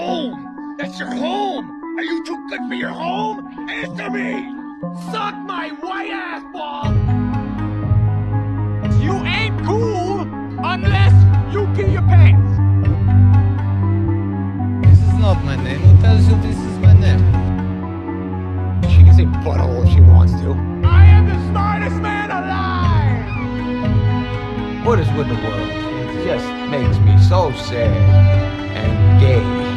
home. That's your home. Are you too good for your home? Answer me. Suck my white ass ball. You ain't cool unless you pee your pants. This is not my name. Who tells you this is my name? She can say butthole if she wants to. I am the smartest man alive. What is with the world? It just makes me so sad and gay.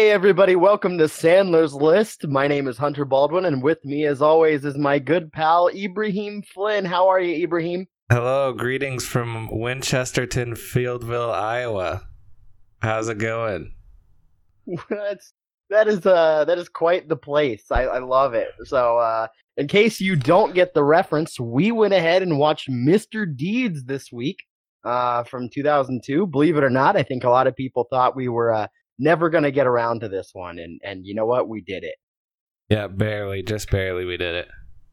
Hey everybody, welcome to Sandler's List. My name is Hunter Baldwin, and with me, as always, is my good pal Ibrahim Flynn. How are you, Ibrahim? Hello, greetings from Winchesterton, Fieldville, Iowa. How's it going? That's that is uh that is quite the place. I, I love it. So uh in case you don't get the reference, we went ahead and watched Mr. Deeds this week uh from 2002. Believe it or not, I think a lot of people thought we were uh never going to get around to this one and and you know what? We did it. Yeah, barely, just barely we did it.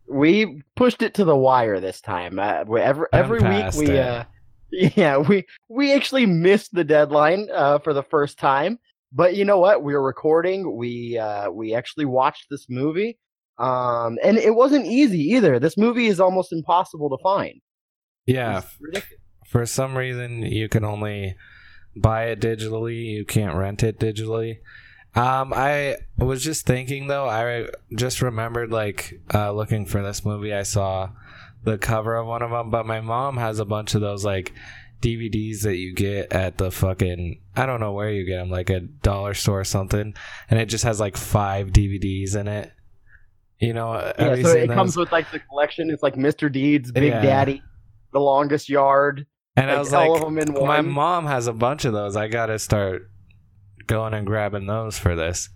we pushed it to the wire this time. Uh, every every week we uh, yeah we we actually missed the deadline uh, for the first time. But you know what? We were recording. We uh, we actually watched this movie, um, and it wasn't easy either. This movie is almost impossible to find. Yeah, for some reason you can only buy it digitally, you can't rent it digitally. Um, I was just thinking though, I just remembered like uh, looking for this movie, I saw the cover of one of them, but my mom has a bunch of those like DVDs that you get at the fucking I don't know where you get them, like a dollar store or something, and it just has like five DVDs in it. You know, Yeah, you so it comes with like the collection. It's like Mr. Deeds, Big Yeah. Daddy, The Longest Yard. And I like, was all like, of 'em in my mom has a bunch of those. I gotta start going and grabbing those for this.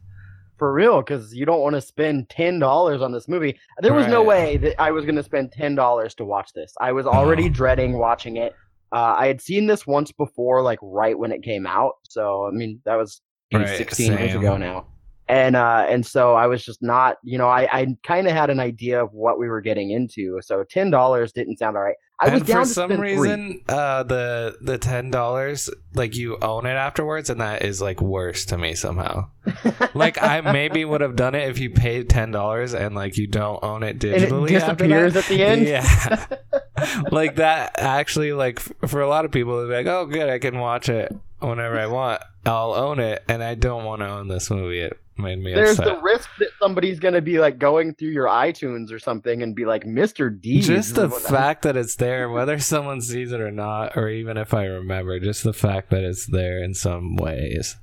for real because you don't want to spend ten dollars on this movie. There was no way that I was going to spend ten dollars to watch this. I was already Oh. dreading watching it. Uh, I had seen this once before, like right when it came out. So I mean, that was Right, sixteen years ago now. And uh, and so I was just not, you know, I, I kind of had an idea of what we were getting into. So ten dollars didn't sound all right. I was and down for some reason, uh, the the ten dollars, like you own it afterwards, and that is like worse to me somehow. like I maybe would have done it if you paid ten dollars and like you don't own it it digitally. after disappears at the end. Yeah. like that actually like for a lot of people they're like oh good i can watch it whenever i want i'll own it and i don't want to own this movie it made me There's upset the risk that somebody's gonna be like going through your iTunes or something and be like, "Mr. D." just the fact that it's there whether someone sees it or not or even if i remember just the fact that it's there in some ways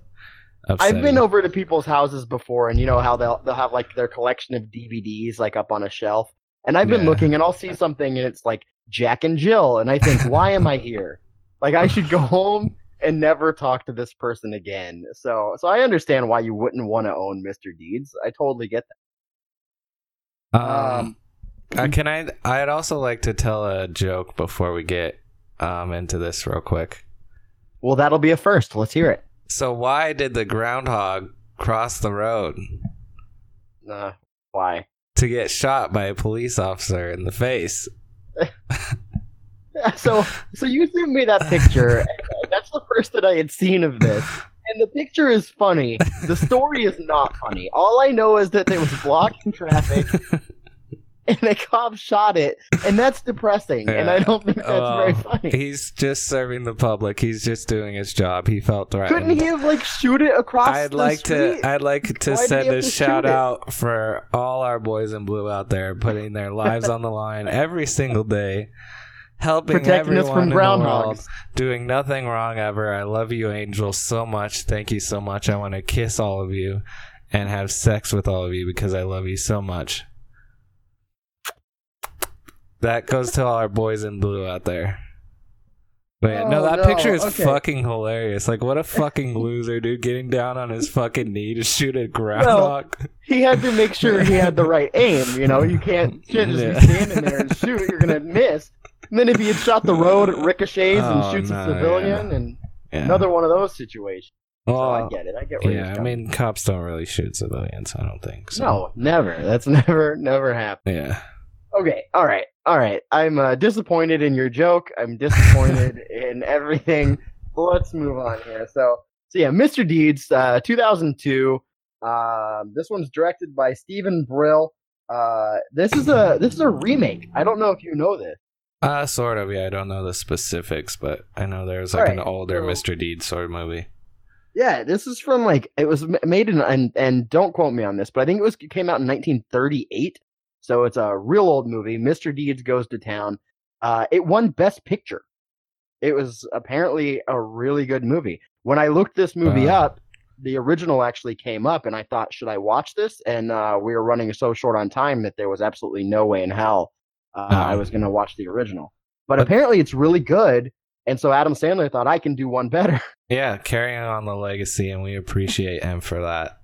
I've been over to people's houses before, and you know how they'll they'll have like their collection of DVDs like up on a shelf, and I've been Yeah. looking, and I'll see something, and it's like Jack and Jill, and I think, why am I here? Like I should go home and never talk to this person again. So so I understand why you wouldn't want to own Mr. Deeds. I totally get that. um, uh, can i i'd also like to tell a joke before we get um into this real quick Well, that'll be a first. Let's hear it. so why did the groundhog cross the road Uh, why? to get shot by a police officer in the face. So so you sent me that picture. first that I had seen of this. And the picture is funny. The story is not funny. All I know is that there was blocking traffic and a cop shot it, and that's depressing. And I don't think that's oh, very Oh, funny. He's just serving the public. He's just doing his job. He felt threatened. Couldn't he have like shoot it across I'd the like street? to. I'd like to Why send a to shout out for all our boys in blue out there, putting their lives on the line every single day, helping Protecting us everyone from the world, groundhogs. doing nothing wrong ever. I love you, angels, so much. Thank you so much. I want to kiss all of you and have sex with all of you because I love you so much. That goes to all our boys in blue out there. But yeah, no, Oh, that no. picture is Okay. fucking hilarious. Like, what a fucking loser, dude, getting down on his fucking knee to shoot a groundhog. He had to make sure he had the right aim. You know, you can't, you can't just Yeah. be standing there and shoot. You're gonna miss. And then if he had shot the road, it ricochets and Oh, shoots no, a civilian, yeah. and yeah. another one of those situations. So I get it. I get where yeah, I mean, cops don't really shoot civilians. I don't think so. no, never. That's never, never happened. Yeah. Okay, all right. all right. I'm uh, disappointed in your joke. I'm disappointed in everything. Let's move on here. So, so yeah, Mr. Deeds, uh, 2002. Um, this one's directed by Steven Brill. Uh, this is a this is a remake. I don't know if you know this. Uh, sort of. Yeah, I don't know the specifics, but I know there's like an older so- Mr. Deed sort of movie. Yeah, this is from like it was made in and and don't quote me on this, but I think it was it came out in 1938. So it's a real old movie. Mr. Deeds goes to town. Uh, it won Best Picture. It was apparently a really good movie. When I looked this movie Wow. up, the original actually came up, and I thought, should I watch this? And uh, we were running so short on time that there was absolutely no way in hell uh, I Oh. was going to watch the original. But, apparently, it's really good. And so Adam Sandler thought I can do one better. Yeah, carrying on the legacy, and we appreciate him for that.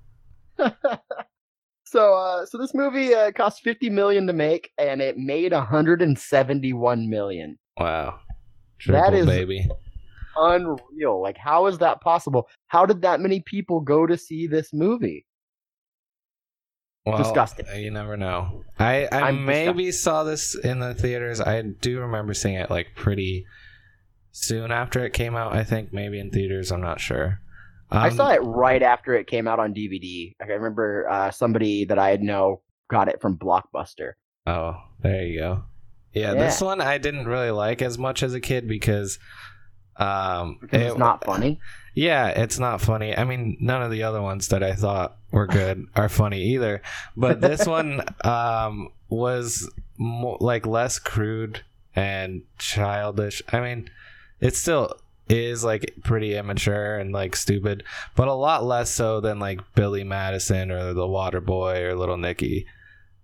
so uh so this movie uh, cost 50 million to make and it made 171 million Wow. That Triple is- baby. unreal like how is that possible how did that many people go to see this movie Well, disgusting. You never know. I I I'm maybe saw this in the theaters. I do remember seeing it like pretty soon after it came out. I think maybe in theaters. I'm not sure. i Um, saw it right after it came out on dvd i remember uh somebody that i know got it from blockbuster Oh, there you go. Yeah, Yeah. this one I didn't really like as much as a kid because um because it's it- not funny Yeah, it's not funny. I mean, none of the other ones that I thought were good are funny either. But this one um, was mo- like less crude and childish. I mean, it still is like pretty immature and like stupid, but a lot less so than like Billy Madison or The Water Boy or Little Nicky.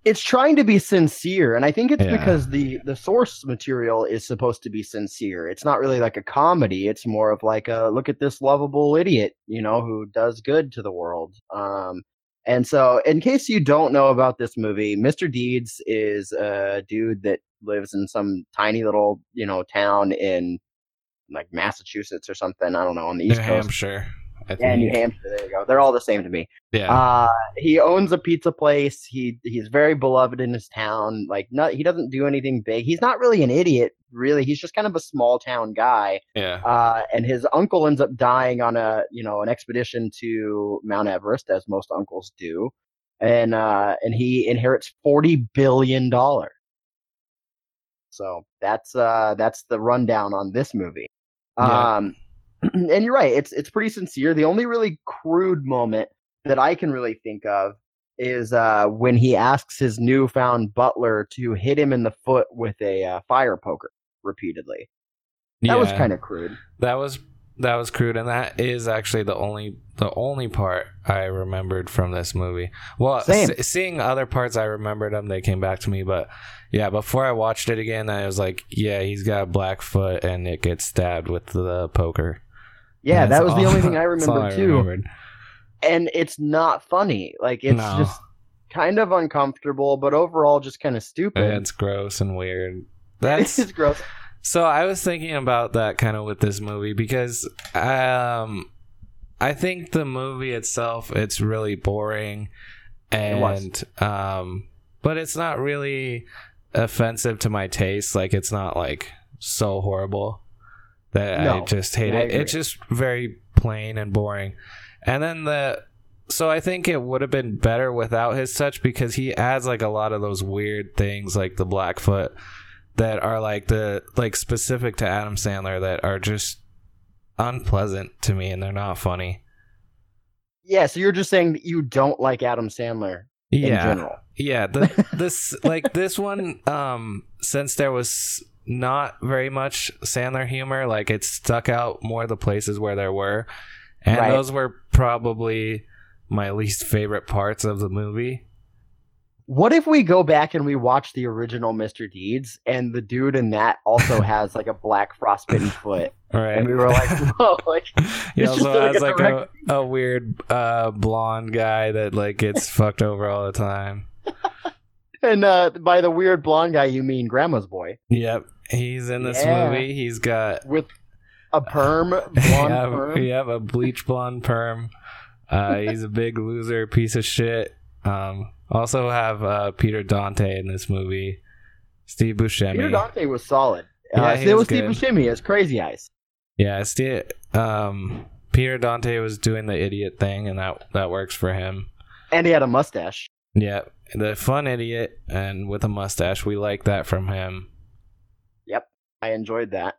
It's trying to be sincere and i think it's Yeah. because the the source material is supposed to be sincere it's not really like a comedy it's more of like a look at this lovable idiot you know who does good to the world um and so in case you don't know about this movie mr deeds is a dude that lives in some tiny little you know town in like massachusetts or something i don't know on the New east coast Hampshire. Yeah new hampshire there you go they're all the same to me Yeah. uh, he owns a pizza place. He he's very beloved in his town. Like, not he doesn't do anything big. He's not really an idiot, really. He's just kind of a small town guy. yeah. Uh, and his uncle ends up dying on a you know an expedition to Mount Everest, as most uncles do, and uh, and he inherits forty billion dollars. So that's uh that's the rundown on this movie. Yeah. Um, and you're right. It's it's pretty sincere. The only really crude moment that I can really think of is uh, when he asks his newfound butler to hit him in the foot with a uh, fire poker repeatedly. That was kind of crude. That was that was crude, and that is actually the only the only part I remembered from this movie. Well, se- seeing other parts, I remembered them. They came back to me, but yeah, before I watched it again, I was like, yeah, he's got a black foot, and it gets stabbed with the poker. Yeah, that was the only thing I remember I too. remembered. And it's not funny. Like it's No. just kind of uncomfortable, but overall just kind of stupid. It's gross and weird. That's it's gross. So I was thinking about that kind of with this movie because um I think the movie itself it's really boring and um but it's not really offensive to my taste like it's not like so horrible that I just hate I it. It's just very plain and boring. And then the so I think it would have been better without his touch because he adds like a lot of those weird things like the Blackfoot that are like the like specific to Adam Sandler that are just unpleasant to me and they're not funny. Yeah, so you're just saying that you don't like Adam Sandler in Yeah. general. Yeah, the, this like this one um since there was not very much Sandler humor, like it stuck out more the places where there were. And Right. those were probably my least favorite parts of the movie. What if we go back and we watch the original Mr. Deeds and the dude in that also has like a black frostbitten foot? Right. And we were like, whoa, like He also like has like a, a weird uh, blonde guy that like gets fucked over all the time. and uh by the weird blonde guy you mean grandma's boy. Yep, he's in this Yeah. movie. He's got With a perm, blonde yeah, perm. a bleach blonde perm. Uh, he's a big loser, piece of shit. Um, also have uh, Peter Dante in this movie. Steve Buscemi. Peter Dante was solid. Yeah, uh, so was was Steve. Buscemi as Crazy Eyes. Yeah, Steve, um, Peter Dante was doing the idiot thing, and that that works for him. And he had a mustache. Yeah, the fun idiot and with a mustache, we like that from him. I enjoyed that.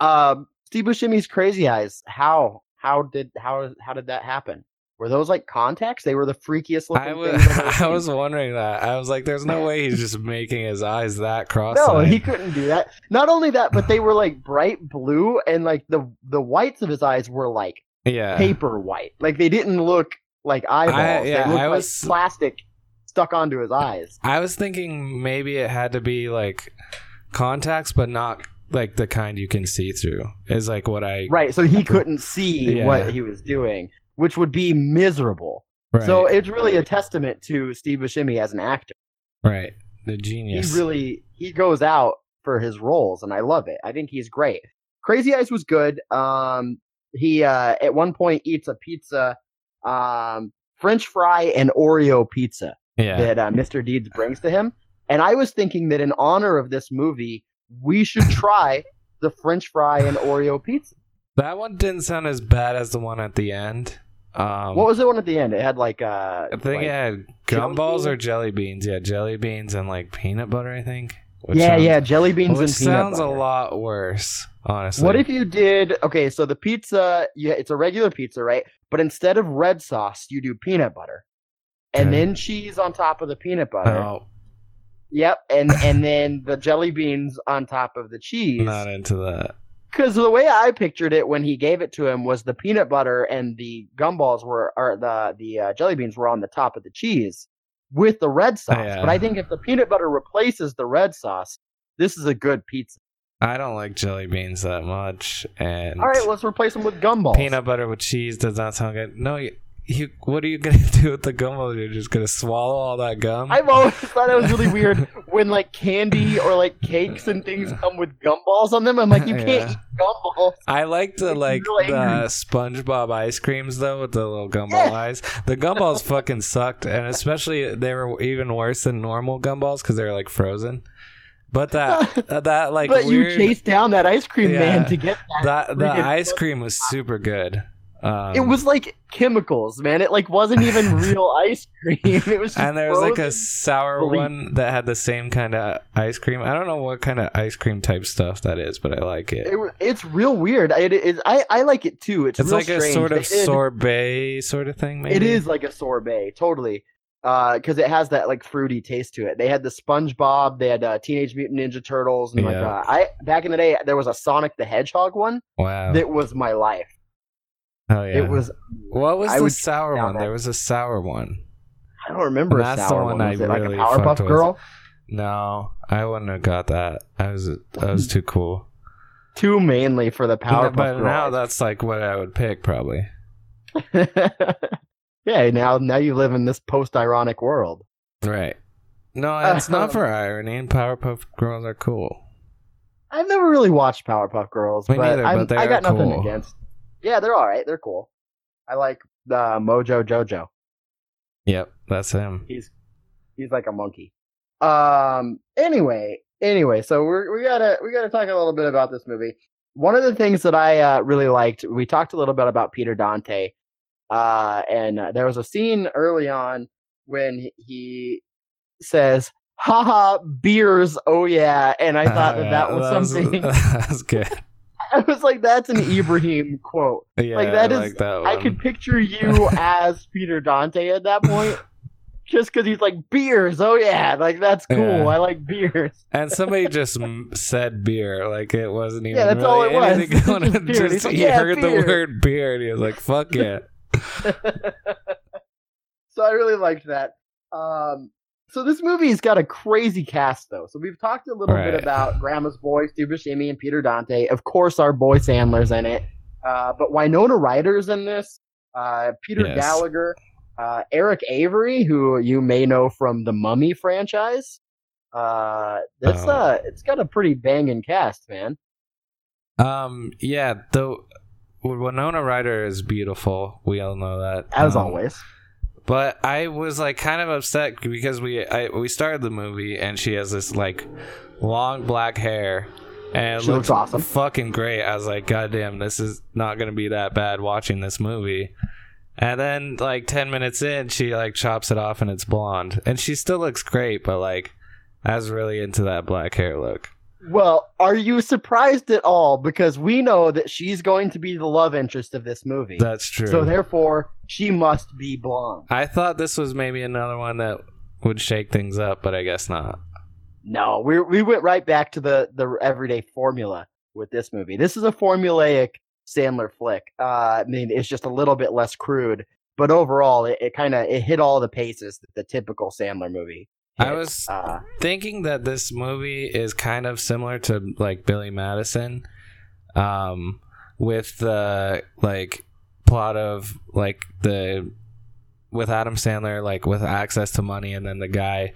Um, Steve Buscemi's Crazy Eyes. How how did how how did that happen? Were those like contacts? They were the freakiest looking I was things I was wondering that. I was like, "There's no way he's just making his eyes that cross." No, he couldn't do that. Not only that, but they were like bright blue, and like the the whites of his eyes were like yeah. paper white. Like they didn't look like eyeballs. yeah, they looked I like was- plastic stuck onto his eyes. I was thinking maybe it had to be like contacts, but not like the kind you can see through. Is like what I Right, so he couldn't see Yeah. what he was doing, which would be miserable. right, So it's really a testament to Steve Buscemi as an actor. right the genius. He really he goes out for his roles, and I love it. I think he's great. Crazy Eyes was good. Um, he uh, at one point eats a pizza, um, French fry and Oreo pizza. yeah. that uh, Mr. Deeds brings to him. And I was thinking that in honor of this movie, we should try the French fry and Oreo pizza. That one didn't sound as bad as the one at the end. Um, What was the one at the end? It had like uh, I think like- it had gumballs or jelly beans. Yeah, jelly beans and like peanut butter. I think. Which yeah, sounds, yeah, jelly beans and peanut butter. sounds butter. a lot worse, honestly. What if you did? Okay, so the pizza, yeah, it's a regular pizza, right? But instead of red sauce, you do peanut butter, and then cheese on top of the peanut butter. Oh, Yep, and and then the jelly beans on top of the cheese. not into that. Because the way I pictured it when he gave it to him was the peanut butter and the gumballs were, or the the uh, jelly beans were on the top of the cheese with the red sauce. Yeah. But I think if the peanut butter replaces the red sauce, this is a good pizza. I don't like jelly beans that much, and All right, let's replace them with gumballs. peanut butter with cheese does not sound good. No, you, you what are you gonna do with the gumballs? You're just gonna swallow all that gum? I've always thought it was really weird when like candy or like cakes and things come with gumballs on them. I'm like, you can't Yeah. eat gumballs. I like the like the. SpongeBob ice creams though with the little gumball Yeah. eyes. The gumballs fucking sucked, and especially they were even worse than normal gumballs because they're like frozen. But that uh, that like but weird you chased down that ice cream Yeah. man to get that. that the ice cream was super good. Um, it was like chemicals, man. It like wasn't even real ice cream. It was just and there was like a sour one that had the same kind of ice cream. I don't know what kind of ice cream type stuff that is, but I like it. It, it's real weird. It is. I, I like it too. It's, It's like a sort of did- sorbet sort of thing. Maybe It is like a sorbet, totally. Because it has that like fruity taste to it. They had the SpongeBob. They had uh, Teenage Mutant Ninja Turtles, and like uh, I back in the day, there was a Sonic the Hedgehog one Wow. that was my life. Oh yeah. It was. What was I the would sour one? that. There was a sour one. I don't remember And a that's the sour one one. I Was it like really a Powerpuff fucked with. Girl? No, I wouldn't have got that. I was that was too cool. Too mainly for the Powerpuff but Girl. now that's like what I would pick probably. yeah, now now you live in this post-ironic world. Right. No, it's not for irony. And Powerpuff Girls are cool. I've never really watched Powerpuff Girls, Me but, neither, I'm, but I are got nothing against. Yeah, they're all right. They're cool. I like the Mojo Jojo. Yep, that's him. He's he's like a monkey. Um. Anyway, anyway, so we're we gotta we gotta talk a little bit about this movie. One of the things that I uh, really liked, we talked a little bit about Peter Dante, uh, and uh, there was a scene early on when he- says, "Haha, beers, oh yeah," and I thought that that was something. that was good. I was like, "That's an Ibrahim quote." Yeah, Like, that I is- like that one. I could picture you as Peter Dante at that point. Just because he's like beers, oh yeah, like that's cool. Yeah. I like beers. And somebody just m- said beer, like it wasn't even. Yeah, that's really all it was. anything It's going just beer. Just- like, he "Yeah, heard beer." the word beer, and he was like, "Fuck yeah!" so I really liked that. Um, so this movie's got a crazy cast though. So we've talked a little bit about Grandma's Boy, Steve Buscemi, and Peter Dante. Of course, our boy Sandler's in it. Uh, but Winona Ryder's in this. Uh, Peter Yes. Gallagher, uh, Erick Avari, who you may know from the Mummy franchise. Uh, this Oh. uh, it's got a pretty banging cast, man. Um, yeah, though Winona Ryder is beautiful. We all know that. As Um, always. But I was like kind of upset because we I, we started the movie and she has this like long black hair and it She looks awesome. fucking great. I was like, God damn, this is not gonna be that bad watching this movie. And then like ten minutes in, she like chops it off and it's blonde, and she still looks great. But like, I was really into that black hair look. Well, are you surprised at all? Because we know that she's going to be the love interest of this movie. That's true. So therefore, she must be blonde. I thought this was maybe another one that would shake things up, but I guess not. No, we we went right back to the the everyday formula with this movie. This is a formulaic Sandler flick. Uh, I mean, it's just a little bit less crude, but overall, it, it kind of it hit all the paces that the typical Sandler movie. I was Uh, thinking that this movie is kind of similar to like Billy Madison, um, with the like plot of like the with Adam Sandler like with access to money and then the guy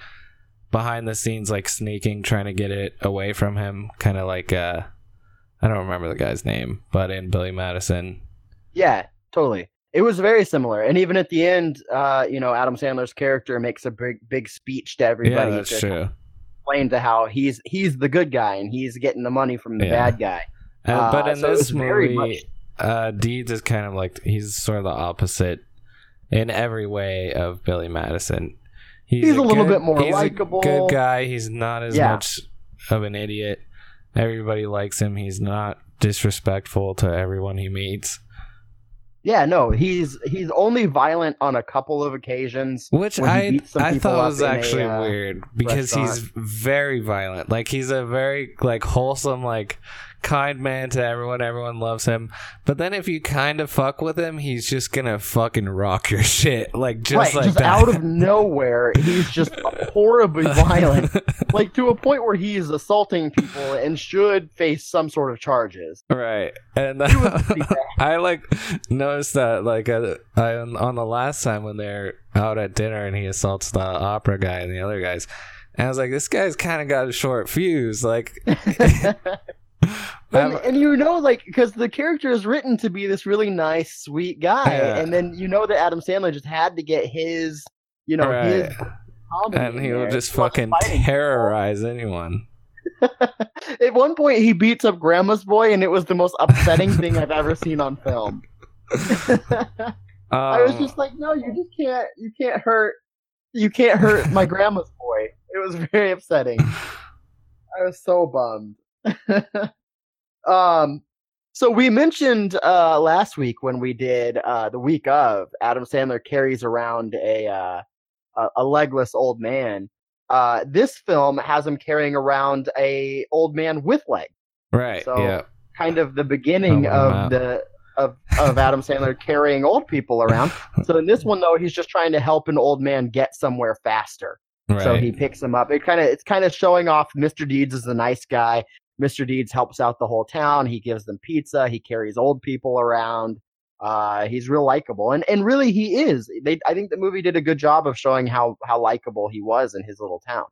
behind the scenes like sneaking trying to get it away from him kind of like uh I don't remember the guy's name but in Billy Madison yeah, totally. It was very similar, and even at the end, uh, you know, Adam Sandler's character makes a big big speech to everybody yeah that's to true explain to how he's he's the good guy and he's getting the money from the Yeah. bad guy. Uh, but in so this movie, much- uh, Deeds is kind of like he's sort of the opposite in every way of Billy Madison. He's a little good- bit more he's a likable. good guy. He's not as Yeah. much of an idiot. Everybody likes him. He's not disrespectful to everyone he meets. Yeah, no, he's he's only violent on a couple of occasions. Which I I thought was in a, actually uh, weird because he's very violent. Like he's a very like wholesome, like kind man to everyone. Everyone loves him. But then if you kind of fuck with him, he's just gonna fucking rock your shit. Like just right, like just that. out of nowhere, he's just horribly violent, like to a point where he is assaulting people and should face some sort of charges. right. And bad. I like noticed that like uh, I, on the last time when they're out at dinner and he assaults the opera guy and the other guys. And I was like, this guy's kind of got a short fuse. Like, And, and you know, like, because the character is written to be this really nice, sweet guy, Yeah. and then you know that Adam Sandler just had to get his, you know, Right. comedy. and he will just fucking fighting people. terrorize anyone. At one point, he beats up Grandma's boy, and it was the most upsetting thing I've ever seen on film. I was Um, just like, no, you just can't, you can't hurt, you can't hurt my grandma's boy. It was very upsetting. I was so bummed. Um, so we mentioned uh last week when we did uh the week of Adam Sandler carries around a uh a, legless old man. Uh, this film has him carrying around a old man with legs. right. so- yeah. Kind of the beginning Oh, wow. of the of of Adam Sandler carrying old people around. So in this one though, he's just trying to help an old man get somewhere faster. Right. So he picks him up. It kind of it's kind of showing off Mr. Deeds is a nice guy. Mr. Deeds helps out the whole town. He gives them pizza. He carries old people around. Uh, he's real likable, and and really he is. They I think the movie did a good job of showing how how likable he was in his little town.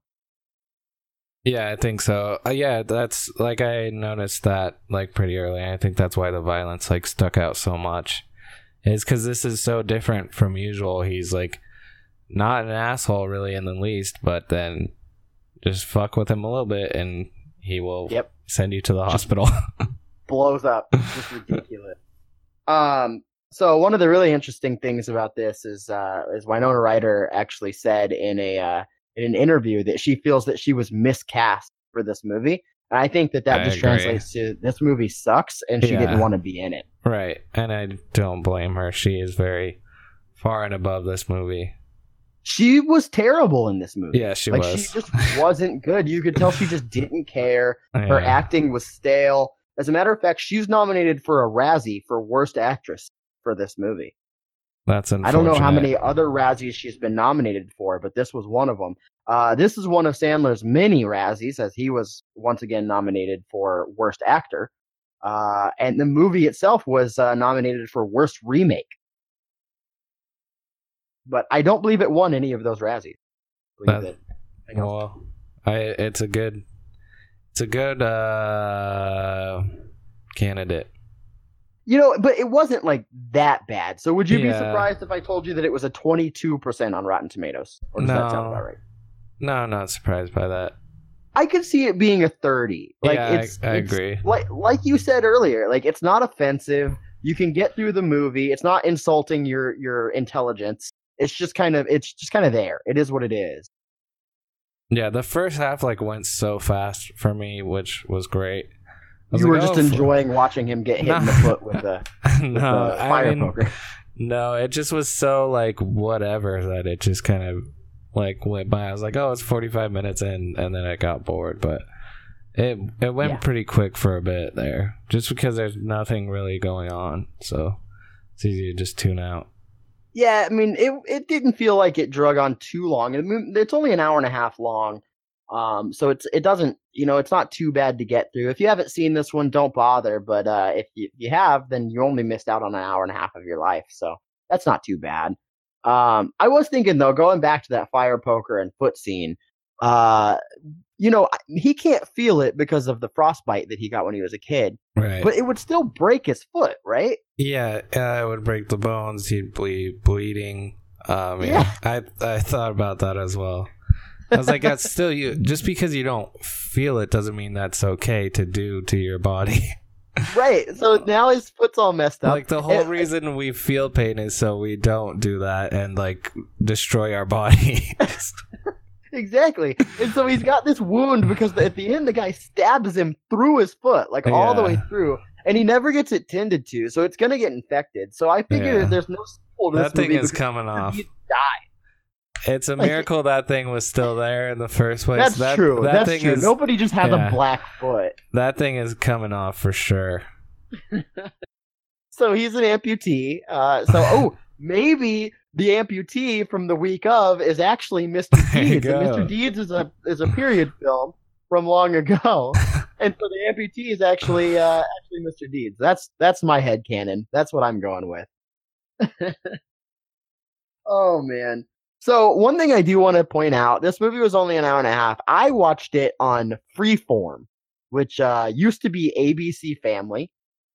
Yeah, I think so. Uh, yeah, that's like I noticed that like pretty early. I think that's why the violence like stuck out so much. Is because this is so different from usual. He's like not an asshole really in the least, but then just fuck with him a little bit and he will Yep. send you to the hospital. blows up. It's just ridiculous. Um, so one of the really interesting things about this is uh, is Winona Ryder actually said in a uh, in an interview that she feels that she was miscast for this movie. And I think that that I just agree. translates to this movie sucks, and she Yeah. didn't want to be in it. right. And I don't blame her. She is very far and above this movie. She was terrible in this movie. Yeah, she like was. she just wasn't good. You could tell she just didn't care. Her acting was stale. As a matter of fact, she was nominated for a Razzie for Worst Actress for this movie. That's insane. I don't know how many other Razzies she's been nominated for, but this was one of them. Uh, this is one of Sandler's many Razzies, as he was once again nominated for Worst Actor. Uh, and the movie itself was uh, nominated for Worst Remake. But I don't believe it won any of those Razzies. I believe That- it- I Well, I it's a good it's a good uh candidate. You know, but it wasn't like that bad. So would you be surprised if I told you that it was a 22% on Rotten Tomatoes? Or does that sound No. about right? No, I'm not surprised by that. I could see it being a 30. Like yeah, it's, I, I it's- agree. Like like you said earlier, like it's not offensive. You can get through the movie. It's not insulting your your intelligence. It's just kind of it's just kind of there. It is what it is. Yeah, the first half like went so fast for me, which was great. Was You were just "Oh, enjoying watching him get hit in the foot with the, with no, the I fire mean, poker. no, it just was so like whatever that it just kind of like went by. I was like, oh, it's 45 minutes in, and then I got bored, but it it went Yeah. pretty quick for a bit there, just because there's nothing really going on, so it's easy to just tune out. Yeah, I mean, it it didn't feel like it drug on too long. I mean, it's only an hour and a half long, um, so it's it doesn't you know it's not too bad to get through. If you haven't seen this one, don't bother. But uh, if you, you have, then you only missed out on an hour and a half of your life, so that's not too bad. Um, I was thinking though, going back to that fire poker and foot scene, uh, you know, he can't feel it because of the frostbite that he got when he was a kid, Right. but it would still break his foot, right? Yeah, uh, it would break the bones. He'd be bleeding. Um, yeah, I I thought about that as well. I was like, that's still you. Just because you don't feel it doesn't mean that's okay to do to your body. Right. So now his foot's all messed up. like the whole And- reason we feel pain is so we don't do that and like destroy our body. Exactly. And so he's got this wound because at the end the guy stabs him through his foot, like all the way through, and he never gets it tended to, so it's gonna get infected. So I figure Yeah. there's no sequel to that this thing is coming off. he died. It's a Like- miracle that thing was still there in the first place. That's that, true. That That's thing true. is Nobody just has yeah. a black foot. that thing is coming off for sure. So he's an amputee. Uh, so oh, maybe the amputee from the week of is actually Mr. Deeds. And. Mr. Deeds is a is a period film from long ago, and so the amputee is actually uh, actually Mr. Deeds. That's that's my head canon. That's what I'm going with. oh man. So one thing I do want to point out: this movie was only an hour and a half. I watched it on Freeform, which uh, used to be ABC Family.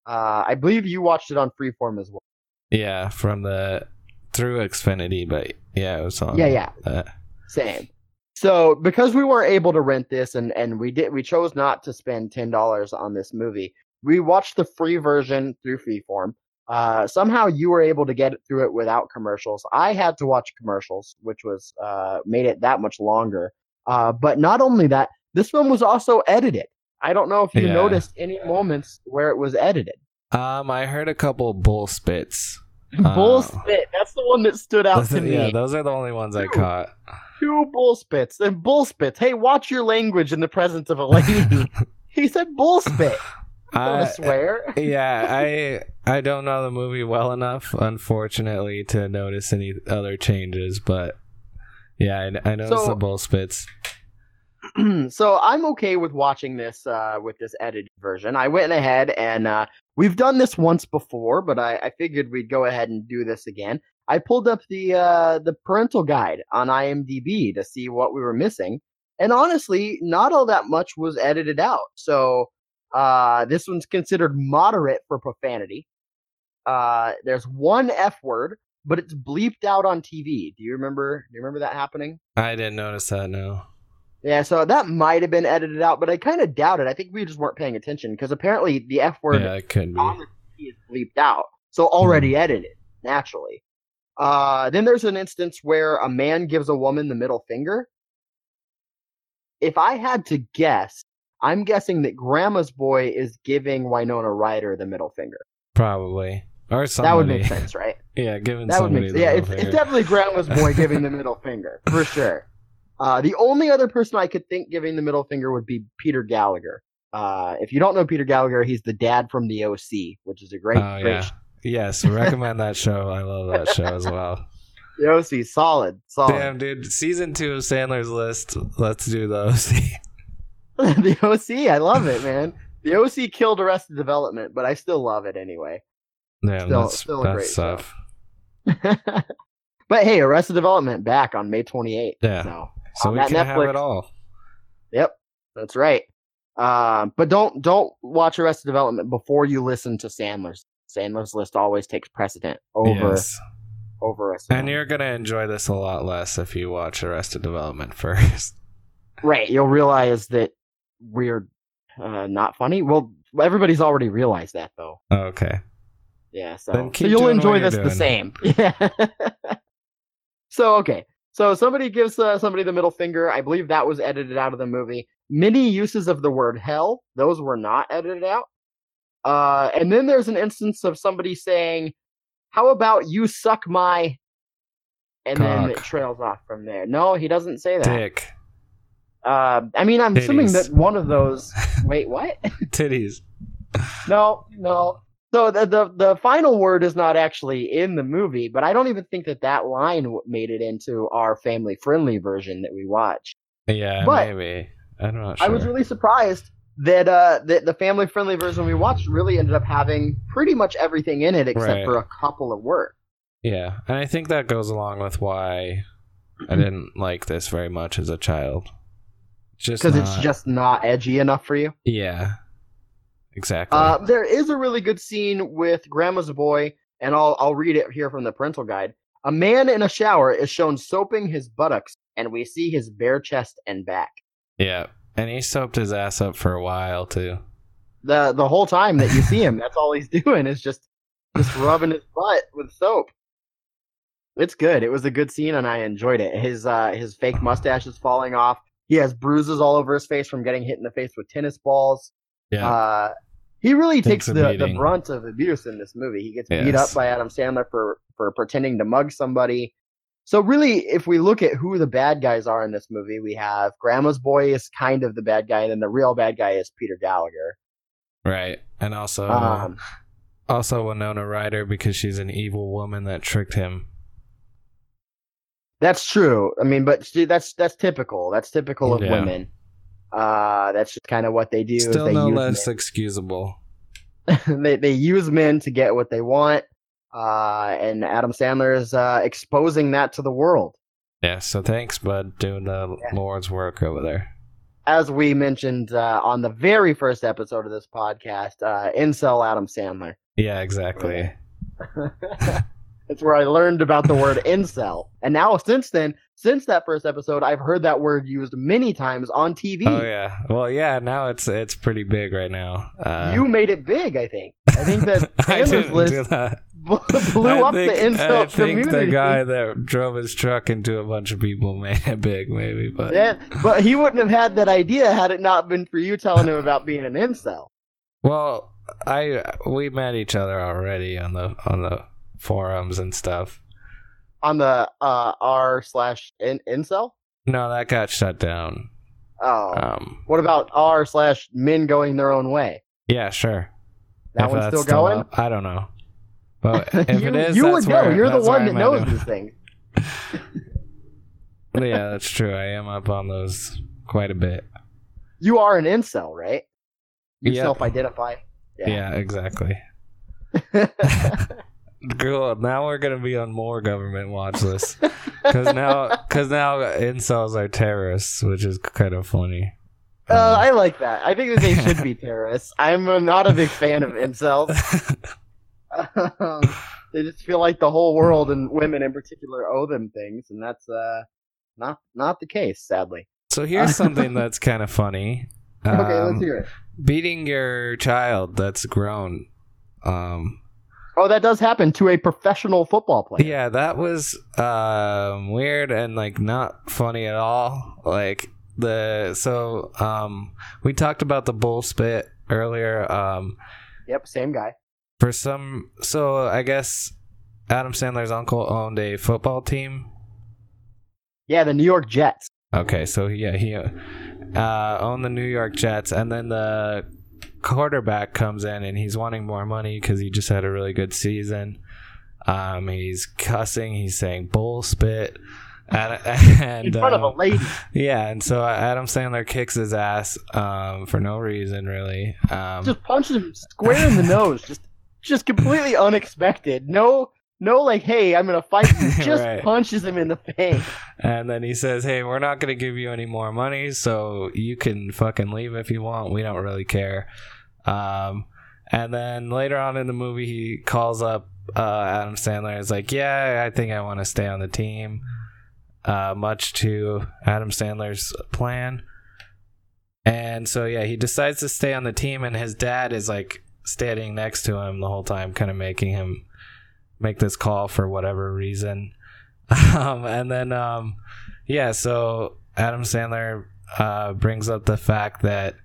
Uh, I believe you watched it on Freeform as well. Yeah, from the through Xfinity, but yeah, it was on. Yeah, yeah. that. Same. So because we weren't able to rent this and and we did we chose not to spend ten dollars on this movie. We watched the free version through Freeform. Uh, somehow you were able to get through it without commercials. I had to watch commercials, which was uh, made it that much longer. Uh, but not only that, this film was also edited. I don't know if you Yeah. noticed any moments where it was edited. Um, I heard a couple bull spits. Uh, oh. Bull spit. That's the one that stood out to me. yeah, those are the only ones I caught. two bull spits and bull spits. Hey, watch your language in the presence of a lady. he said bull spit. Don't I, swear. yeah, I I don't know the movie well enough, unfortunately, to notice any other changes. But yeah, I, I noticed So- the bull spits. so I'm okay with watching this uh, with this edited version. I went ahead and uh, we've done this once before, but I, I figured we'd go ahead and do this again. I pulled up the uh, the parental guide on IMDb to see what we were missing, and honestly, not all that much was edited out. So uh, this one's considered moderate for profanity. Uh, there's one F word, but it's bleeped out on TV. Do you remember? Do you remember that happening? I didn't notice that. No. Yeah, so that might have been edited out, but I kind of doubt it. I think we just weren't paying attention because apparently the F word Yeah, it could be. on the TV is bleeped out, so already edited naturally. Uh, then there's an instance where a man gives a woman the middle finger. If I had to guess, I'm guessing that Grandma's Boy is giving Winona Ryder the middle finger. Probably. Or somebody. That would make sense, right? Yeah, giving That would make sense. Yeah, it's, it's definitely Grandma's Boy giving the middle finger for sure. Uh, the only other person I could think giving the middle finger would be Peter Gallagher. Uh, if you don't know Peter Gallagher, he's the dad from the OC, which is a great, Oh great yeah. sh- Yes, recommend that show. I love that show as well. The OC, solid, solid. Damn, dude. Season two of Sandler's List. Let's do the OC. the OC, I love it, man. The OC killed Arrested Development, but I still love it anyway. Damn, Still- that's, still a that's great show. but hey, Arrested Development back on May 28th. Yeah. So, So we can have Netflix- it all. Yep, that's right. Um, but don't don't watch Arrested Development before you listen to Sandler's. Sandler's List always takes precedent over Yes. over us. And you're gonna enjoy this a lot less if you watch Arrested Development first. right. You'll realize that we're uh, not funny. Well, everybody's already realized that though. Okay. Yeah, so, so you'll enjoy this the same. Yeah. so okay, so somebody gives uh, somebody the middle finger. I believe that was edited out of the movie. Many uses of the word hell; those were not edited out. Uh, and then there's an instance of somebody saying, "How about you suck my?" And then it trails off from there. No, he doesn't say that. Dick. Uh, I mean, I'm assuming that one of those. Wait, what? Titties. No, no. So the, the the final word is not actually in the movie, but I don't even think that that line made it into our family friendly version that we watched. Yeah, But- maybe. I'm not sure. I was really surprised that uh that the family friendly version we watched really ended up having pretty much everything in it except Right. for a couple of words. Yeah, and I think that goes along with why I didn't like this very much as a child. Just Because it's just not edgy enough for you. yeah, exactly. Uh, there is a really good scene with Grandma's boy, and I'll I'll read it here from the parental guide. A man in a shower is shown soaping his buttocks, and we see his bare chest and back. yeah, and he soaped his ass up for a while too. the The whole time that you see him, that's all he's doing is just just rubbing his butt with soap. It's good. It was a good scene, and I enjoyed it. His uh his fake mustache is falling off. He has bruises all over his face from getting hit in the face with tennis balls. Yeah, Uh, he really Takes takes the, the brunt of abuse in this movie. He gets beat up by Adam Sandler for for pretending to mug somebody. So really, if we look at who the bad guys are in this movie, we have Grandma's boy is kind of the bad guy, and then the real bad guy is Peter Gallagher. right. And also, Um, also Winona Ryder because she's an evil woman that tricked him. that's true. I mean, but see, that's that's typical. That's typical of Yeah. women. Uh, that's just kind of what they do. Still they no less excusable. they they use men to get what they want. Uh, and Adam Sandler is uh, exposing that to the world. Yeah. So thanks, bud, doing the Yeah. Lord's work over there. as we mentioned uh, on the very first episode of this podcast, uh, incel Adam Sandler. Yeah, exactly. That's where I learned about the word incel. And now, since then, since that first episode, I've heard that word used many times on TV. Oh yeah. Well, yeah. Now it's it's pretty big right now. Uh, You made it big, I think. I think that Sandler's list that. blew I up think, the incel I think community. the guy that drove his truck into a bunch of people made it big, maybe. But Yeah, but he wouldn't have had that idea had it not been for you telling him about being an incel. well, I we met each other already on the on the forums and stuff. On the uh, r slash in- incel. No, that got shut down. Oh, Um, what about r slash men going their own way? yeah, sure. That If one's still going. up, I don't know. But if you it is, you would know. where- You're the one that knows him. these things. yeah, that's true. I am up on those quite a bit. You are an incel, right? You Yeah. self-identify. Yeah, exactly. Cool. Now we're gonna be on more government watch lists because now, because now incels are terrorists, which is kind of funny. uh, I like that. I think that they should be terrorists. I'm not a big fan of incels. Um, they just feel like the whole world and women in particular owe them things, and that's uh, not not the case, sadly. so here's something that's kind of funny. okay, Um, let's hear it. Beating your child that's grown. Um, Oh, that does happen to a professional football player. yeah, that was um, weird and like not funny at all. Like the so um, we talked about the bull spit earlier. Um, Yep, same guy. for some so i guess adam sandler's uncle owned a football team Yeah, the New York Jets. okay so yeah he uh owned the new york jets and then the quarterback comes in and he's wanting more money because he just had a really good season um he's cussing he's saying bull spit and, and in front of a um, lady. yeah and so adam sandler kicks his ass um for no reason really um just punches him square in the nose. Just just completely unexpected. No no like, hey, I'm gonna fight you. Just Right. punches him in the face. And then he says, "Hey, we're not going to give you any more money, so you can fucking leave if you want. We don't really care." Um, And then later on in the movie, he calls up uh, Adam Sandler. Is like, "Yeah, I think I want to stay on the team." Uh, much to Adam Sandler's plan. And so yeah, he decides to stay on the team, and his dad is like standing next to him the whole time, kind of making him make this call for whatever reason. Um, and then um, yeah, so Adam Sandler uh, brings up the fact that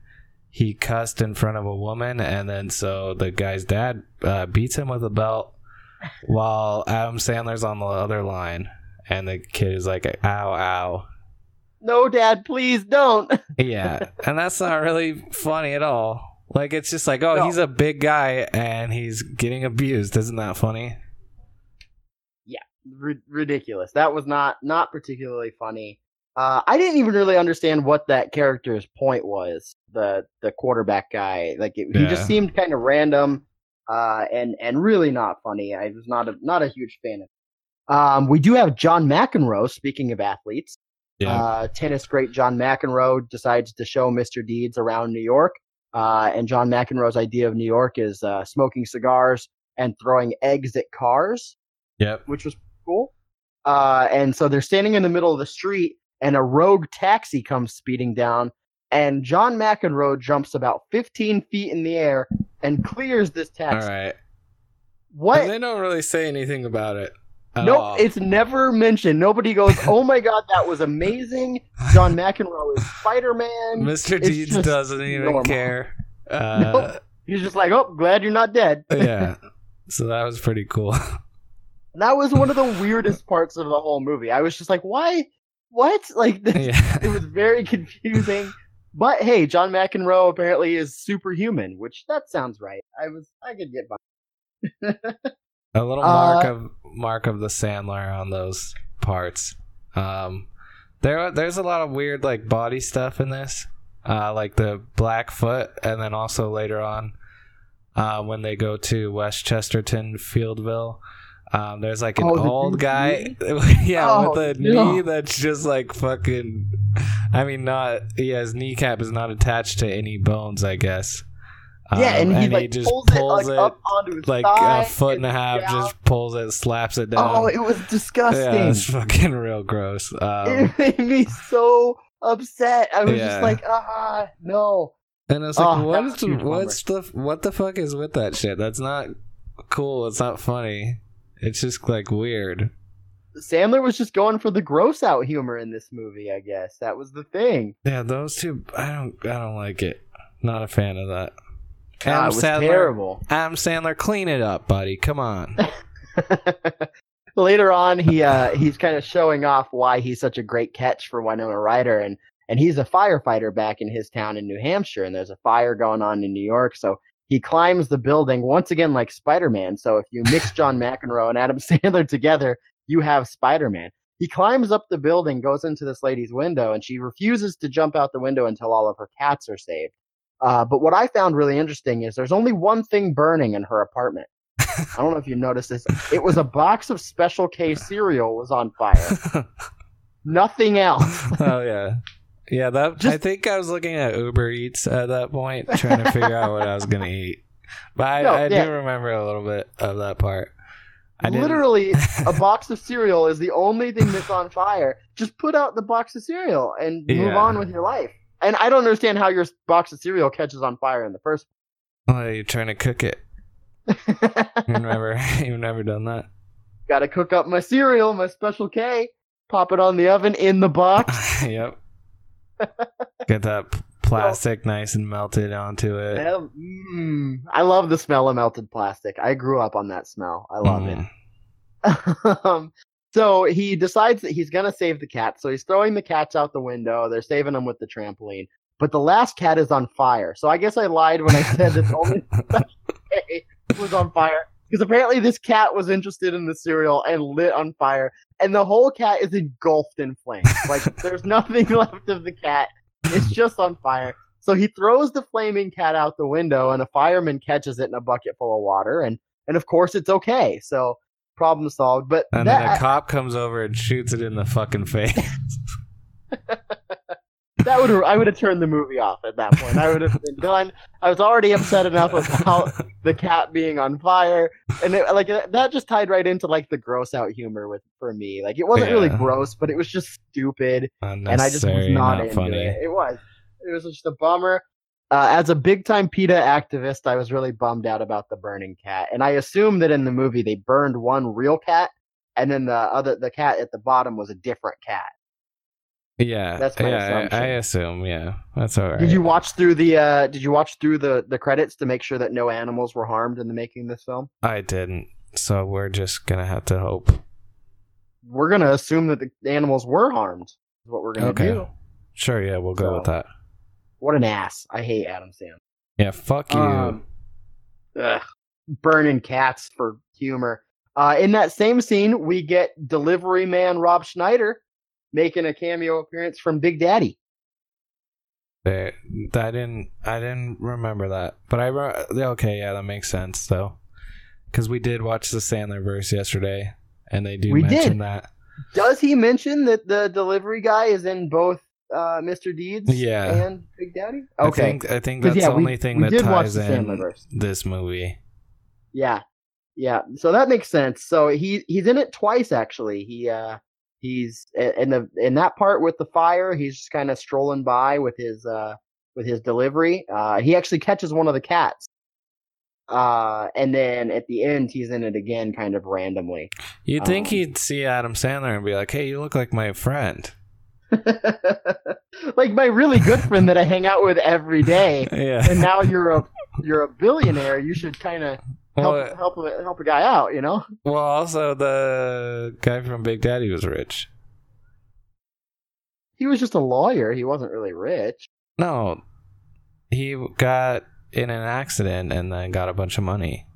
he cussed in front of a woman, and then so the guy's dad uh, beats him with a belt while Adam Sandler's on the other line, and the kid is like, "Ow, ow." No, Dad, please don't. Yeah, and that's not really funny at all. Like it's just like, oh, No. he's a big guy and he's getting abused. Isn't that funny? R- ridiculous. That was not not particularly funny. Uh, I didn't even really understand what that character's point was. The the quarterback guy, like it, he just seemed kind of random, uh, and and really not funny. I was not a not a huge fan of. It. Um, we do have John McEnroe. Speaking of athletes, uh, tennis great John McEnroe decides to show Mr. Deeds around New York. Uh, and John McEnroe's idea of New York is uh, smoking cigars and throwing eggs at cars yep. which was cool. Uh, and so they're standing in the middle of the street, and a rogue taxi comes speeding down, and John McEnroe jumps about 15 feet in the air and clears this taxi. right. What? And they don't really say anything about it. At Nope, all. it's never mentioned. Nobody goes, "Oh my god, that was amazing." John McEnroe is Spider Man. Mr. it's Deeds doesn't even normal. care. Uh, Nope. He's just like, "Oh, glad you're not dead." yeah. So that was pretty cool. That was one of the weirdest parts of the whole movie. I was just like, "Why? What?" Like, this yeah. it was very confusing. But hey, John McEnroe apparently is superhuman, which that sounds right. I was I could get by. A little mark Uh, of mark of the Sandler on those parts. Um, there there's a lot of weird like body stuff in this, uh, like the black foot, and then also later on, uh, when they go to West Chesterton Fieldville. Um, there's like an Oh, old guy, yeah, Oh, with a knee that's just like fucking. I mean, not yeah, his kneecap is not attached to any bones, I guess. yeah, Um, and he like just pulls, it like up onto his like thigh a foot and a half, down. just pulls it, slaps it down. Oh, it was disgusting. yeah, it's fucking real gross. Um, it made me so upset. I was Yeah. just like, ah, no. and I was like, Oh, what the, what's the what the fuck is with that shit? That's not cool. It's not funny. It's just like weird. Sandler was just going for the gross out humor in this movie. I guess that was the thing. Yeah, those two. I don't. I don't like it. Not a fan of that. Ah, Adam was Sandler. terrible. Adam Sandler, clean it up, buddy. Come on. Later on, he uh, he's kind of showing off why he's such a great catch for Winona Ryder, and and he's a firefighter back in his town in New Hampshire, and there's a fire going on in New York, so he climbs the building once again like Spider-Man. So if you mix John McEnroe and Adam Sandler together, you have Spider-Man. He climbs up the building, goes into this lady's window, and she refuses to jump out the window until all of her cats are saved. Uh, but what I found really interesting is there's only one thing burning in her apartment. I don't know if you noticed this. It was a box of Special K cereal was on fire. Nothing else. oh yeah, yeah. That I think I was looking at Uber Eats at that point, trying to figure out what I was gonna eat. But I, No, I yeah. do remember a little bit of that part. I Literally, a box of cereal is the only thing that's on fire. Just put out the box of cereal and move Yeah. on with your life. And I don't understand how your box of cereal catches on fire in the first Oh, you're trying to cook it. You've never, you've never done that. Got to cook up my cereal, my Special K, pop it on the oven in the box. yep. Get that plastic nice and melted onto it. Mm, I love the smell of melted plastic. I grew up on that smell. I love it. Mm. um, so he decides that he's gonna save the cat. So he's throwing the cats out the window. They're saving them with the trampoline. But the last cat is on fire. So I guess I lied when I said that only cat was on fire. Because apparently this cat was interested in the cereal and lit on fire. And the whole cat is engulfed in flames. Like there's nothing left of the cat. It's just on fire. So he throws the flaming cat out the window and a fireman catches it in a bucket full of water and and of course it's okay. So problem solved. But And that, then a cop comes over and shoots it in the fucking face. that would I would have turned the movie off at that point. I would have been done. I was already upset enough about the cat being on fire, and it, like that just tied right into like the gross out humor with for me. Like it wasn't really gross, but it was just stupid, and I just was not, not into funny. it. It was. It was just a bummer. Uh, as a big time PETA activist, I was really bummed out about the burning cat, and I assume that in the movie they burned one real cat, and then the other the cat at the bottom was a different cat. Yeah, That's my yeah. I, assumption. I assume. Yeah, that's all right. Did you watch through the uh did you watch through the the credits to make sure that no animals were harmed in the making of this film? I didn't. So we're just gonna have to hope. We're going to assume that the animals were harmed. Is what we're going to Okay. do. Sure. Yeah, we'll go with that. What an ass. I hate Adam Sandler. Yeah. Fuck you. Um, ugh, burning cats for humor. Uh, in that same scene, we get delivery man Rob Schneider making a cameo appearance from Big Daddy. They- I didn't. I didn't remember that, but I. Okay, yeah, that makes sense though, because we did watch the Sandler verse yesterday, and they do We mention did. that. Does he mention that the delivery guy is in both uh, Mr. Deeds Yeah. and Big Daddy? Okay. I think. I think that's yeah, the we- only thing we that ties the in this movie. Yeah, yeah. So that makes sense. So he he's in it twice actually. He uh he's in the in that part with the fire. He's just kind of strolling by with his uh with his delivery. Uh, he actually catches one of the cats. Uh, and then at the end, he's in it again, kind of randomly. You'd think Um, he'd see Adam Sandler and be like, "Hey, you look like my friend." like my really good friend that I hang out with every day. Yeah. And now you're a you're a billionaire. You should kind of Well, help a- help a guy out. You know. well, also the guy from Big Daddy was rich. He was just a lawyer. He wasn't really rich. No, he got in an accident and then got a bunch of money.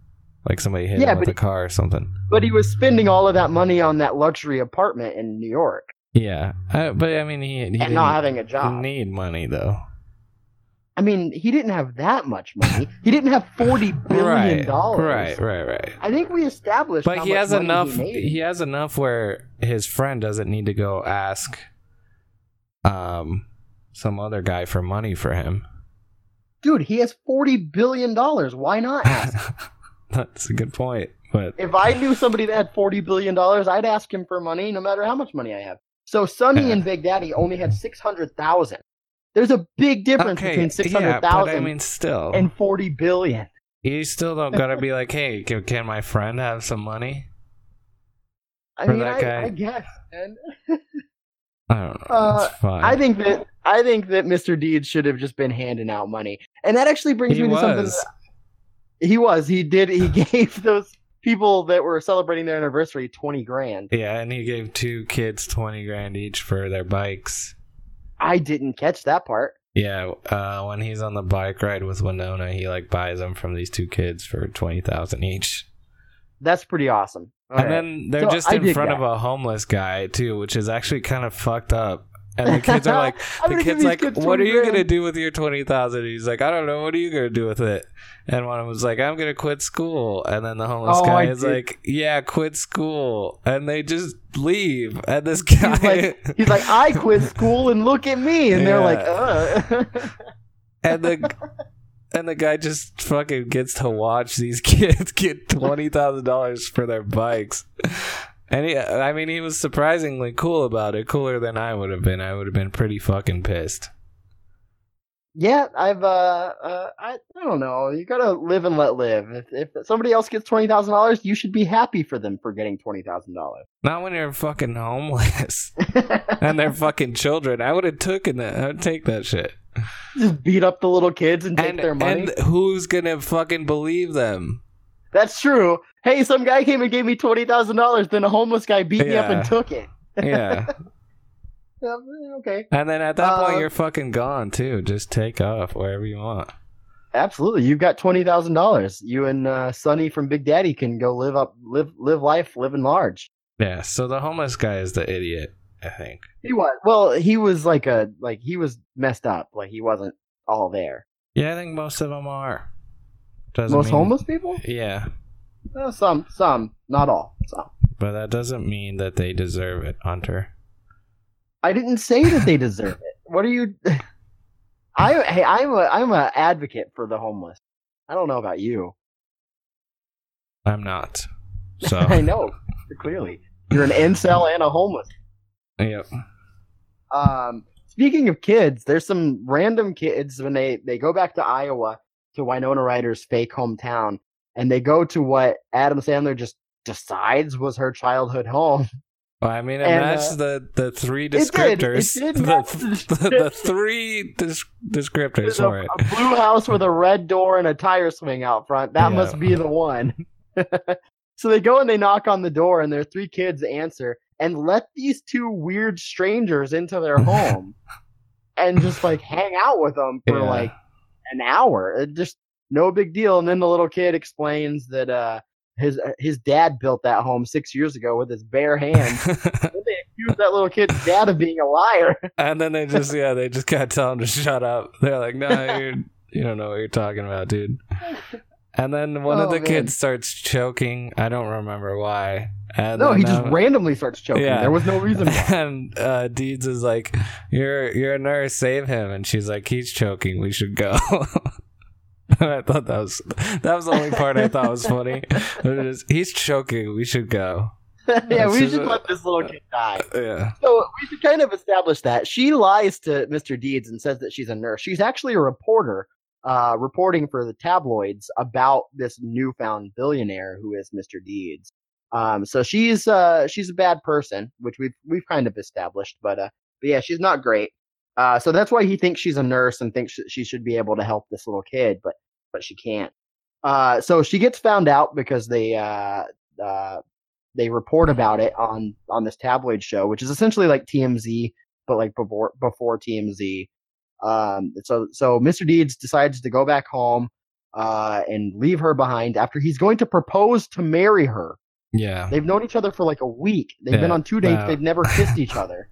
Like somebody hit Yeah, him with a car or something. But he was spending all of that money on that luxury apartment in New York Yeah, uh, but I mean, he, he and not having a job. need money though. I mean, he didn't have that much money. He didn't have forty billion dollars. right, right, right. I think we established. But he has enough. He He, has enough where his friend doesn't need to go ask, um, some other guy for money for him. Dude, he has forty billion dollars. Why not ask? That's a good point. But if I knew somebody that had forty billion dollars, I'd ask him for money, no matter how much money I have. So Sonny and Big Daddy only had six hundred thousand. There's a big difference okay, between six yeah, hundred thousand I mean, still, and forty billion. you still don't gotta be like, hey, can, can my friend have some money? I mean, that I, guy. I guess, man. I don't know. Uh, it's fine. I think that I think that Mr. Deeds should have just been handing out money, and that actually brings he me to something. that- he was. He did. He gave those people that were celebrating their anniversary twenty grand. Yeah, and he gave two kids twenty grand each for their bikes. I didn't catch that part. Yeah, uh, when he's on the bike ride with Winona, he like buys them from these two kids for twenty thousand each. That's pretty awesome. All and right. then they're So, just I in front that. of a homeless guy too, which is actually kind of fucked up. And the kids are like, the kid's like, "What are 20 you gonna do with your twenty thousand? He's like, "I don't know. What are you gonna do with it?" And one of them was like, "I'm gonna quit school." And then the homeless Oh, guy I is did. like, "Yeah, quit school." And they just leave. And this guy, He's like, he's like, I quit school and look at me, and they're like, Yeah. uh. and the and the guy just fucking gets to watch these kids get twenty thousand dollars for their bikes. And he, I mean, he was surprisingly cool about it, cooler than I would have been. I would have been pretty fucking pissed. yeah, I've uh, uh I, I don't know. You gotta live and let live. If if somebody else gets twenty thousand dollars, you should be happy for them for getting twenty thousand dollars. Not when you're fucking homeless and they're fucking children. I would have taken that. I would take that shit. Just beat up the little kids and take And, their money. and who's gonna fucking believe them? That's true. Hey, some guy came and gave me twenty thousand dollars, then a homeless guy beat me up and took it. Yeah. Yeah, okay. And then at that Uh, point, you're fucking gone too. Just take off wherever you want. Absolutely. You've got twenty thousand dollars. You and uh, Sonny from Big Daddy can go live up live live life, living large. Yeah. So the homeless guy is the idiot. I think. He was well, he was like a like he was messed up. Like he wasn't all there. Yeah, I think most of them are. Doesn't Most mean- homeless people? Yeah, Uh, some, some, not all. Some. but that doesn't mean that they deserve it, Hunter. I didn't say that they deserve it. what are you? I hey, I'm a I'm a advocate for the homeless. I don't know about you. I'm not. So I know clearly you're an incel and a homeless. yep. Um, speaking of kids, there's some random kids when they they go back to Iowa to Winona Ryder's fake hometown, and they go to what Adam Sandler just decides was her childhood home. Well, I mean, it And, matched uh, the the three did, it descriptors. did the, the, the three des- descriptors a, for it. a blue house with a red door and a tire swing out front. That Yeah. must be the one. so they go and they knock on the door, and their three kids answer and let these two weird strangers into their home and just like hang out with them for Yeah. like an hour. It just no big deal. And then the little kid explains that uh, his his dad built that home six years ago with his bare hands. then they accuse that little kid's dad of being a liar. and then they just yeah, they just gotta tell him to shut up. They're like, no, you're you don't know what you're talking about, dude. And then one of Oh, the man. kids starts choking. I don't remember why. And No, he just um, randomly starts choking. yeah. There was no reason why. And uh, Deeds is like, "You're you're a nurse, save him." And she's like, "He's choking. We should go." and I thought that was that was the only part I thought was funny. Was, He's choking. We should go. yeah, we should let this little kid die. Yeah. So we should kind of establish that she lies to Mr. Deeds and says that she's a nurse. She's actually a reporter, uh, reporting for the tabloids about this newfound billionaire who is Mr. Deeds. Um, so she's uh she's a bad person, which we've we've kind of established, but uh, but yeah, she's not great. Uh, so that's why he thinks she's a nurse and thinks sh- she should be able to help this little kid, but but she can't. Uh, so she gets found out because they uh, uh, they report about it on on this tabloid show, which is essentially like TMZ, but like before before TMZ. Um, so so Mr. Deeds decides to go back home uh, and leave her behind after he's going to propose to marry her. Yeah. They've known each other for like a week. They've been on two dates. wow. They've never kissed each other.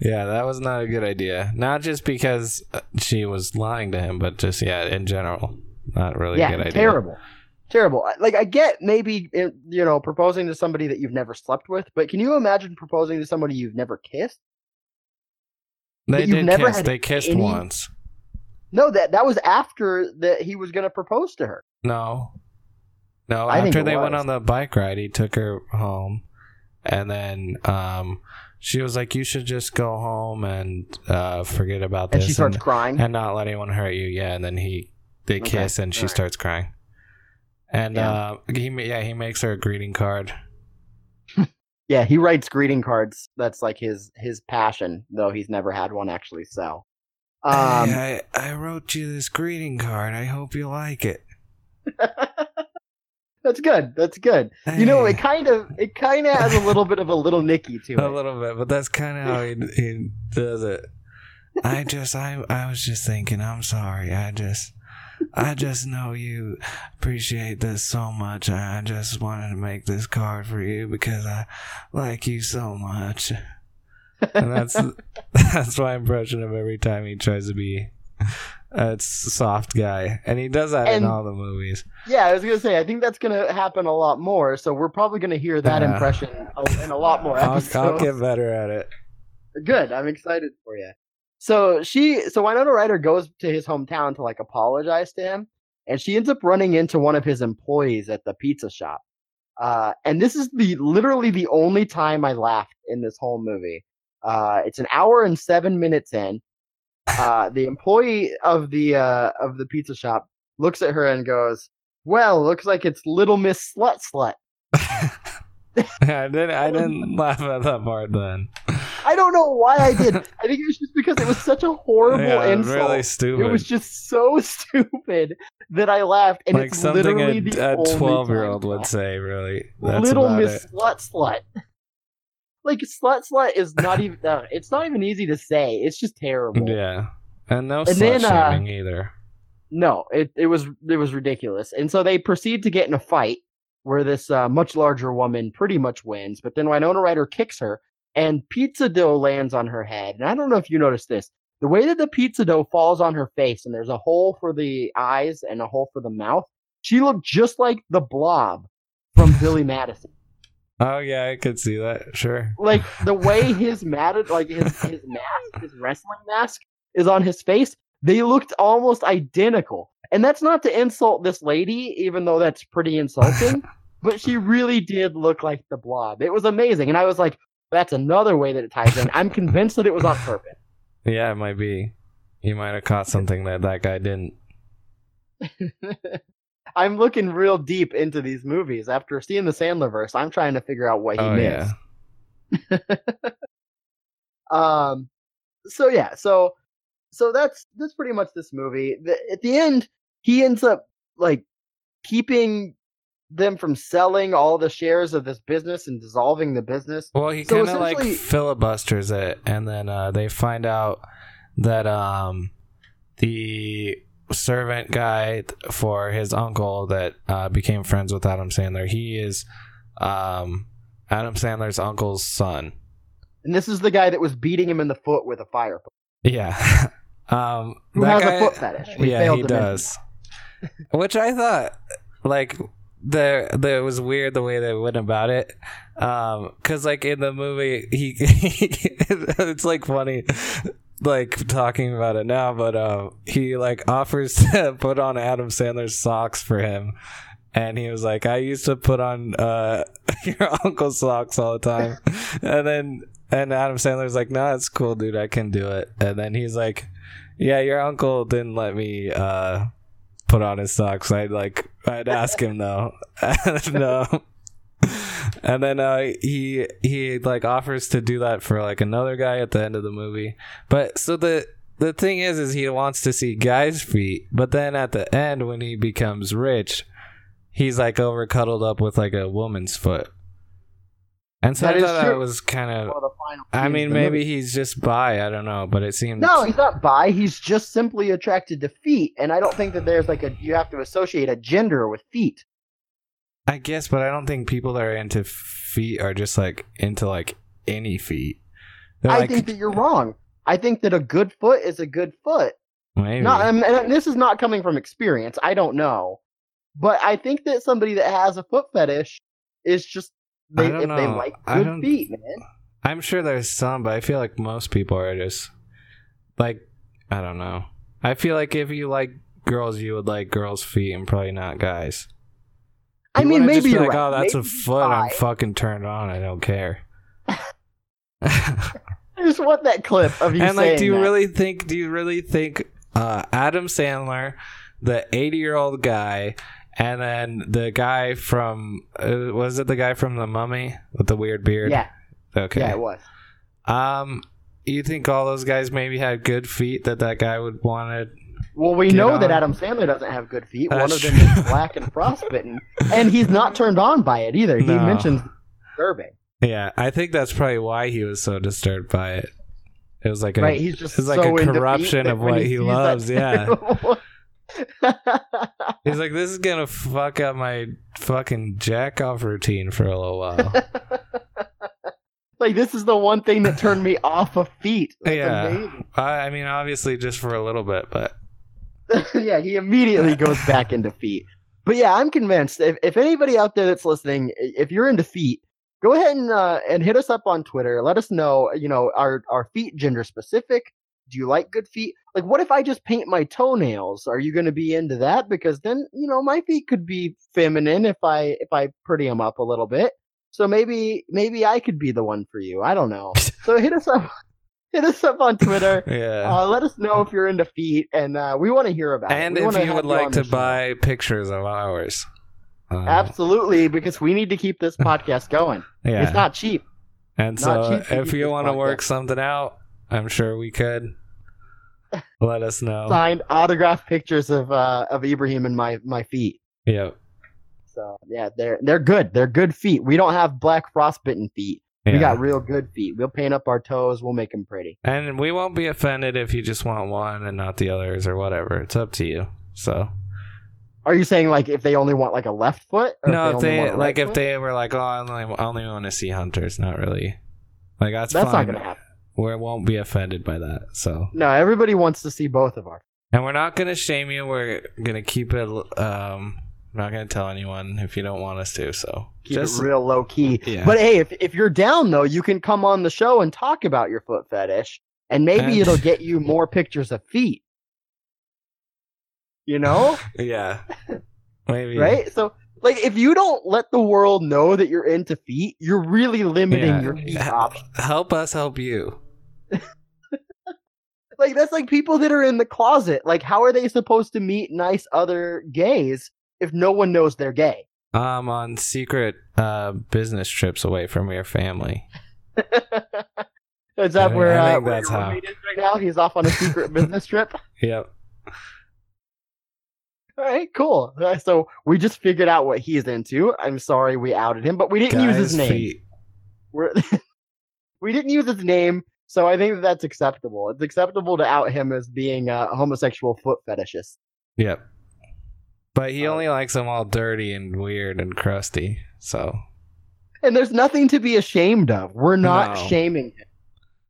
Yeah, that was not a good idea. Not just because uh, she was lying to him, but just yeah, in general, not really a yeah, good idea. terrible, terrible. Like I get maybe eh, you know proposing to somebody that you've never slept with, but can you imagine proposing to somebody you've never kissed? They did never kiss. They kissed any- once. No, that that was after that he was going to propose to her. No. No, I after they went on the bike ride, he took her home. And then um, she was like, You should just go home and uh, forget about And this she starts and, crying. and not let anyone hurt you. Yeah. And then he, they Okay, kiss and she alright. starts crying. And Yeah. uh, he, yeah, he makes her a greeting card. Yeah, he writes greeting cards. That's like his his passion, though he's never had one actually sell. Um, hey, I, I wrote you this greeting card. I hope you like it. that's good. That's good. You know, it kind of it kind of has a little bit of a little Nicky to it. a little bit, but that's kind of how he, he does it. I just, I, I was just thinking. I'm sorry. I just, I just know you appreciate this so much. I just wanted to make this card for you because I like you so much. And that's that's my impression of every time he tries to be a soft guy, and he does that And- in all the movies. Yeah, I was gonna say I think that's gonna happen a lot more. So we're probably gonna hear that Yeah. impression in a lot more I'll, episodes. I'll get better at it. Good. I'm excited for you. So she, so Winona Ryder goes to his hometown to like apologize to him, and she ends up running into one of his employees at the pizza shop. Uh, and this is the literally the only time I laughed in this whole movie. Uh, it's an hour and seven minutes in. Uh, the employee of the uh, of the pizza shop looks at her and goes, "Well, looks like it's Little Miss Slut Slut." I didn't. I didn't laugh at that part then. I don't know why I did. I think it was just because it was such a horrible yeah, insult. really stupid. It was just so stupid that I laughed, and like it's something literally a, a twelve-year-old would say really that's Little Miss it. Slut Slut. Like slut slut is not even. Uh, it's not even easy to say. It's just terrible. yeah and no And slut then, uh, either No, it it was it was ridiculous. And so they proceed to get in a fight where this uh, much larger woman pretty much wins, but then Winona Ryder kicks her and pizza dough lands on her head. And I don't know if you noticed this. The way that the pizza dough falls on her face and there's a hole for the eyes and a hole for the mouth, she looked just like the blob from Billy Madison. oh yeah i could see that sure Like the way his mat like his his mask his wrestling mask is on his face. They looked almost identical. And that's not to insult this lady, even though that's pretty insulting. but she really did look like the blob. It was amazing. And I was like, that's another way that it ties in. I'm convinced that it was on purpose. Yeah, it might be. He might have caught something that that guy didn't. I'm looking real deep into these movies. After seeing the Sandlerverse, I'm trying to figure out what he Oh missed. yeah. Um, so yeah, so so that's that's pretty much this movie. The, at the end, he ends up like keeping them from selling all the shares of this business and dissolving the business. Well, he So kind of like filibusters it, and then uh, they find out that um, the servant guy for his uncle that uh, became friends with Adam Sandler, he is um, Adam Sandler's uncle's son. And this is the guy that was beating him in the foot with a fire. Yeah. um, Who has guy- a foot fetish? We yeah, he does. Which I thought, like, the the it was weird the way they went about it, um, because like in the movie, he it's like funny, like talking about it now, but uh, he like offers to put on Adam Sandler's socks for him. And he was like, I used to put on uh, your uncle's socks all the time. and then and Adam Sandler's like, No, it's cool, dude. I can do it. And then he's like, Yeah, your uncle didn't let me uh, put on his socks. I'd like, I'd ask him though. no. And then uh, he he like offers to do that for like another guy at the end of the movie. But so the the thing is, is he wants to see guys' feet. But then at the end, when he becomes rich, he's like over cuddled up with like a woman's foot. And so That I is thought that true. was kind of. One of the final I mean, maybe movie. he's just bi. I don't know, but it seemed. No, he's not bi. He's just simply attracted to feet, and I don't think that there's like a you have to associate a gender with feet. I guess, but I don't think people that are into feet are just like into like any feet. They're I like, think that you're wrong. I think that a good foot is a good foot. maybe. Not, and and this is not coming from experience. I don't know, but I think that somebody that has a foot fetish is just I they, don't they know. like I good feet, man. I'm sure there's some, but I feel like most people are just like I don't know. I feel like if you like girls, you would like girls' feet and probably not guys. I You mean, maybe like, right. oh, that's a foot. I'm fucking turned on. I don't care. I just want that clip of you and like, do you that. really think? Do you really think uh, Adam Sandler, the 80 year old guy, and then the guy from uh, was it the guy from the Mummy with the weird beard? Yeah, Okay. yeah, it was. Um, you think all those guys maybe had good feet that that guy would want to? Well, we know that. Adam Sandler doesn't have good feet. One of them true. is black and frostbitten, and he's not turned on by it either. He No. mentions disturbing. Yeah, I think that's probably why he was so disturbed by it. It was like a Right, he's just it's like so a corruption of what he loves, that- he's like this is gonna fuck up my fucking jack off routine for a little while. like this is the one thing that turned me off of feet. That's Yeah. amazing. I, I mean, obviously just for a little bit, but yeah, he immediately goes back into feet. But yeah, I'm convinced. If, if anybody out there that's listening, if you're into feet, go ahead and uh, and hit us up on Twitter. Let us know. You know, our are feet gender specific? Do you like good feet? Like, what if I just paint my toenails? Are you going to be into that? Because then, you know, my feet could be feminine if I if I pretty them up a little bit. So maybe maybe I could be the one for you. I don't know. So hit us up. Hit us up on Twitter. yeah. Uh, let us know if you're into feet, and uh, we want to hear about and it. We if you would like to show. buy pictures of ours, uh, absolutely, because we need to keep this podcast going. yeah. It's not cheap. and not so cheap if you want to work something out, I'm sure we could. Let us know. Signed autograph pictures of uh, of Ibrahim and my my feet. Yep. So yeah, they're they're good. They're good feet. We don't have black frostbitten feet. Yeah. We got real good feet. We'll paint up our toes. We'll make them pretty. And we won't be offended if you just want one and not the others or whatever. It's up to you. So Are you saying like if they only want like a left foot? Or no, if they want a like right if foot? they were like, oh, I only, I only want to see hunters. Not really. Like that's, that's fine. not gonna happen. We won't be offended by that. So No, everybody wants to see both of our. and we're not gonna shame you. We're gonna keep it. Um, we're not gonna tell anyone if you don't want us to. So Keep just it real low key. Yeah. But hey, if if you're down though, you can come on the show and talk about your foot fetish, and maybe And- it'll get you more pictures of feet. You know, Yeah. Maybe. right? So, like, if you don't let the world know that you're into feet, you're really limiting Yeah. your feet options. Help us help you. Like, that's like people that are in the closet. Like, how are they supposed to meet nice other gays if no one knows they're gay? Um, on secret uh business trips away from your family. Is that I where, think uh, where that's how. right now? He's off on a secret business trip. Yep. All right, cool. Uh, So we just figured out what he's into. I'm sorry we outed him, but we didn't use his name. We're, we didn't use his name, so I think that that's acceptable. It's acceptable to out him as being a homosexual foot fetishist. Yep. But he Uh, only likes them all dirty and weird and crusty. So And there's nothing to be ashamed of. We're not No. shaming him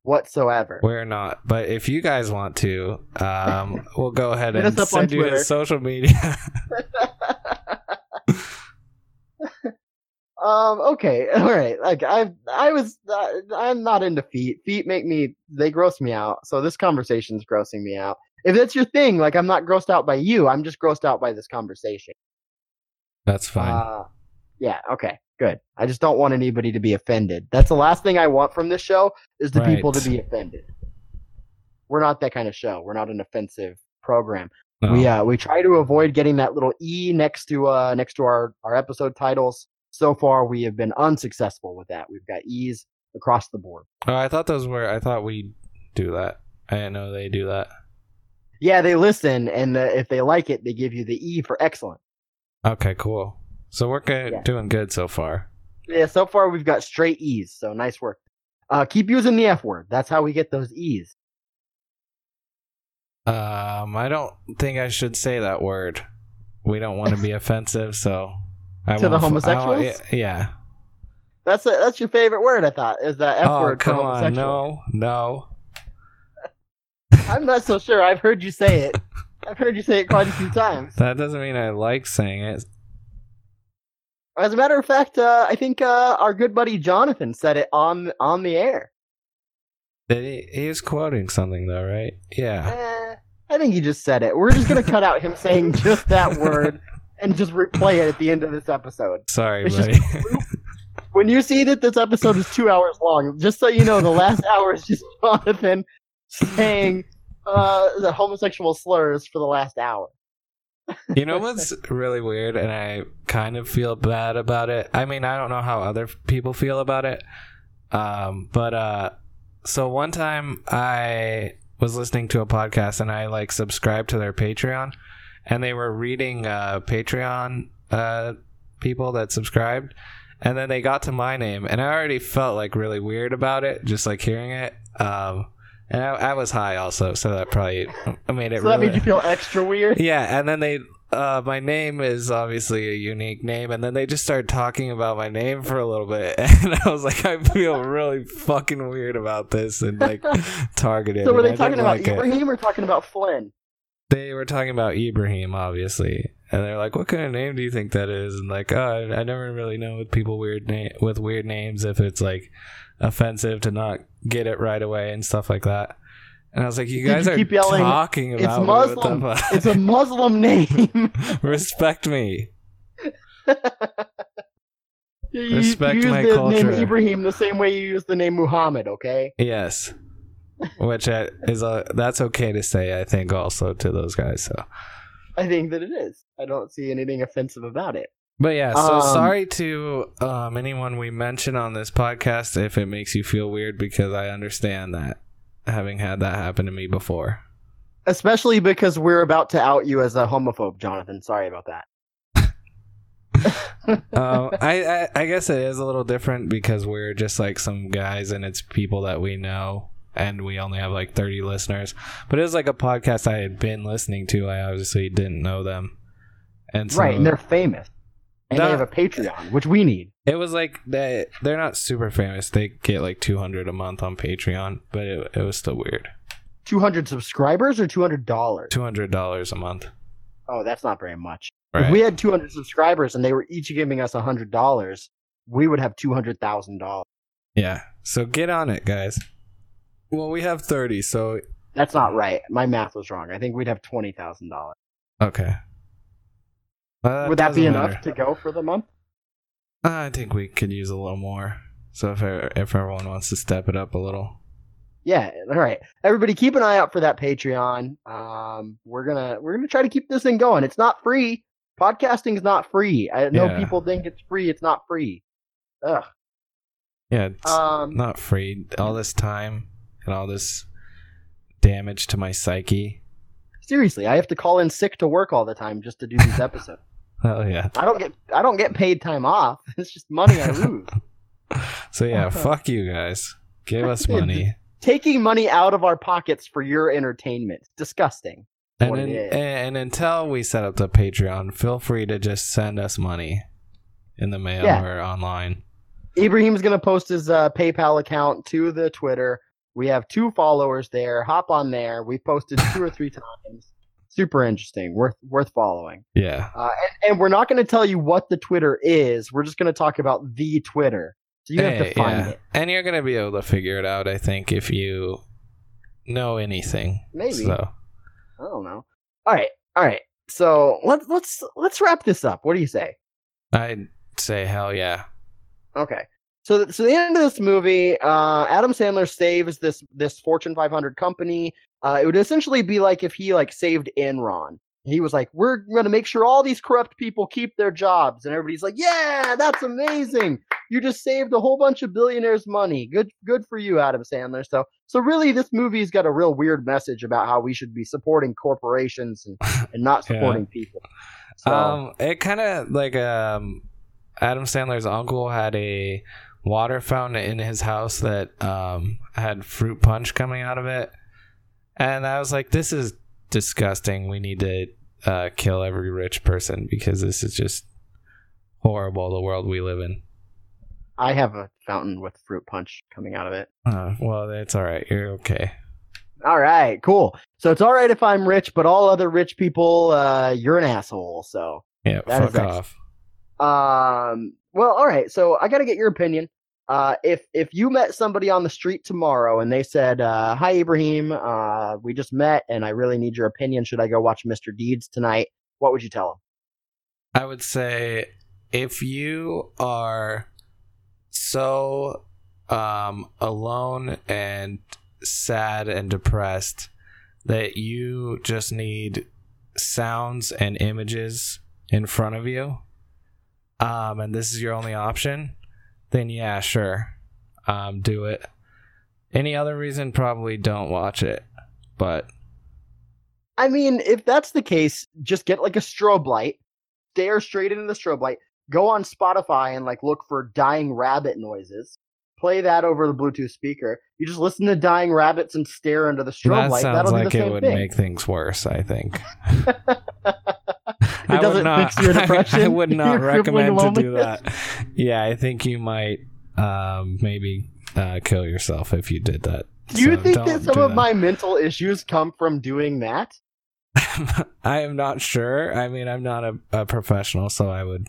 whatsoever. we're not. But if you guys want to, um, we'll go ahead and us up on send you Twitter. his social media. um. Okay. All right. Like I, I was. Uh, I'm not into feet. Feet make me. They gross me out. So this conversation's grossing me out. If that's your thing, like I'm not grossed out by you. I'm just grossed out by this conversation. That's fine. Uh, yeah. Okay. Good. I just don't want anybody to be offended. That's the last thing I want from this show is the people to be offended. We're not that kind of show. We're not an offensive program. No. We uh we try to avoid getting that little e next to uh next to our our episode titles. So far, we have been unsuccessful with that. We've got e's across the board. Oh, I thought those were. I thought we do that. I didn't know they do that. Yeah, they listen, and uh, if they like it, they give you the e for excellent. Okay, cool. So we're good, Yeah. doing good so far. Yeah, so far we've got straight e's. So nice work. Uh, keep using the f word. That's how we get those e's. Um, I don't think I should say that word. We don't want to be offensive, so I To the won't f- I homosexuals? yeah. That's a, that's your favorite word, I thought, is that f oh, word. come on, no, no. I'm not so sure. I've heard you say it. I've heard you say it quite a few times. That doesn't mean I like saying it. As a matter of fact, uh, I think uh, our good buddy Jonathan said it on on the air. He, he was quoting something though, right? Yeah. Eh, I think he just said it. We're just gonna cut out him saying just that word and just replay it at the end of this episode. Sorry, It's buddy. just- When you see that this episode is two hours long, just so you know, the last hour is just Jonathan saying uh, the homosexual slurs for the last hour. You know what's really weird, and I kind of feel bad about it. I mean, I don't know how other people feel about it. Um, but uh, so one time I was listening to a podcast and I like subscribed to their Patreon, and they were reading uh, Patreon uh, people that subscribed, and then they got to my name, and I already felt like really weird about it, just like hearing it. Um, and I, I was high also, so that probably made it. So that really, made you feel extra weird. yeah, and then they uh my name is obviously a unique name and then they just started talking about my name for a little bit and I was like I feel really fucking weird about this and like targeted. So were they talking about like it. Ibrahim or talking about Flynn? They were talking about Ibrahim obviously. And they're like, "What kind of name do you think that is?" And like, "Oh, I, I never really know with people weird name with weird names if it's like offensive to not get it right away and stuff like that." And I was like, "You guys you are keep yelling, talking It's about. What Muslim. It's a Muslim name. Respect me. you, Respect you use my the culture. name Ibrahim the same way you use the name Muhammad, okay? Yes, which is a that's okay to say. I think also to those guys. So, I think that it is. I don't see anything offensive about it. But yeah. So Um, sorry to um, anyone we mention on this podcast if it makes you feel weird because I understand that having had that happen to me before. Especially because we're about to out you as a homophobe, Jonathan. Sorry about that. um, I, I I guess it is a little different because we're just like some guys and it's people that we know and we only have like 30 listeners but it was like a podcast i had been listening to i obviously didn't know them and so right, and they're famous. And That- they have a Patreon, which we need. it was like they they're not super famous they get like 200 a month on patreon but it, it was still weird 200 subscribers or $200? $200 a month Oh, that's not very much. right If we had 200 subscribers and they were each giving us $100, we would have $200,000. yeah so get on it guys Well, we have thirty, so That's not right. My math was wrong. I think we'd have twenty thousand okay. Uh, Would that be enough matter. to go for the month? I think we could use a little more. So if if everyone wants to step it up a little, Yeah. All right. Everybody, keep an eye out for that Patreon. Um, we're gonna we're gonna try to keep this thing going. It's not free. Podcasting is not free. I know Yeah. people think it's free. It's not free. Ugh. yeah, it's Um. not free. All this time and all this damage to my psyche. Seriously, I have to call in sick to work all the time just to do these episodes. Oh yeah. I don't get I don't get paid time off. It's just money I lose. So yeah, fuck you guys. Give us money. Taking money out of our pockets for your entertainment. Disgusting. And, in- and until we set up the Patreon, feel free to just send us money in the mail Yeah. or online. Ibrahim's gonna post his uh, PayPal account to the Twitter. We have two followers there. Hop on there. We posted two or three times. Super interesting. Worth worth following. Yeah. Uh, and, and we're not going to tell you what the Twitter is. We're just going to talk about the Twitter. So you have to find yeah. it. And you're gonna be able to figure it out, I think, if you know anything. Maybe. So I don't know. All right. All right. So let's let's let's wrap this up. What do you say? I'd say hell yeah. Okay. So, so the end of this movie, uh, Adam Sandler saves this this Fortune 500 company. Uh, it would essentially be like if he like saved Enron. He was like, "We're going to make sure all these corrupt people keep their jobs," and everybody's like, "Yeah, that's amazing! You just saved a whole bunch of billionaires' money. Good, good for you, Adam Sandler." So, so really, this movie's got a real weird message about how we should be supporting corporations and, and not Yeah. supporting people. So, Um, it kind of like um, Adam Sandler's uncle had a water fountain in his house that um had fruit punch coming out of it, and I was like, this is disgusting. We need to uh, kill every rich person because this is just horrible. The world we live in. I have a fountain with fruit punch coming out of it. Uh, well, it's all right. You're okay. All right, cool. So it's all right if I'm rich, but all other rich people, uh, you're an asshole. So, Yeah, fuck off. Um, well, all right. So I got to get your opinion. Uh, if if you met somebody on the street tomorrow and they said, uh, "Hi, Ibrahim, uh, we just met, and I really need your opinion. Should I go watch Mr. Deeds tonight?" What would you tell them? I would say if you are so um, alone and sad and depressed that you just need sounds and images in front of you, um, and this is your only option, then yeah, sure, um, do it. Any other reason, probably don't watch it. But I mean, if that's the case, just get like a strobe light, stare straight into the strobe light, go on Spotify and like look for dying rabbit noises. Play that over the Bluetooth speaker. You just listen to dying rabbits and stare into the strobe that light. sounds That'll like it same would thing. make things worse. I think. It doesn't fix your depression. I, would not recommend to do that. Yeah, I think you might um, maybe uh, kill yourself if you did that. Do you So think that some do of my mental issues come from doing that? I am not sure. I mean, I'm not a, a professional, so I would.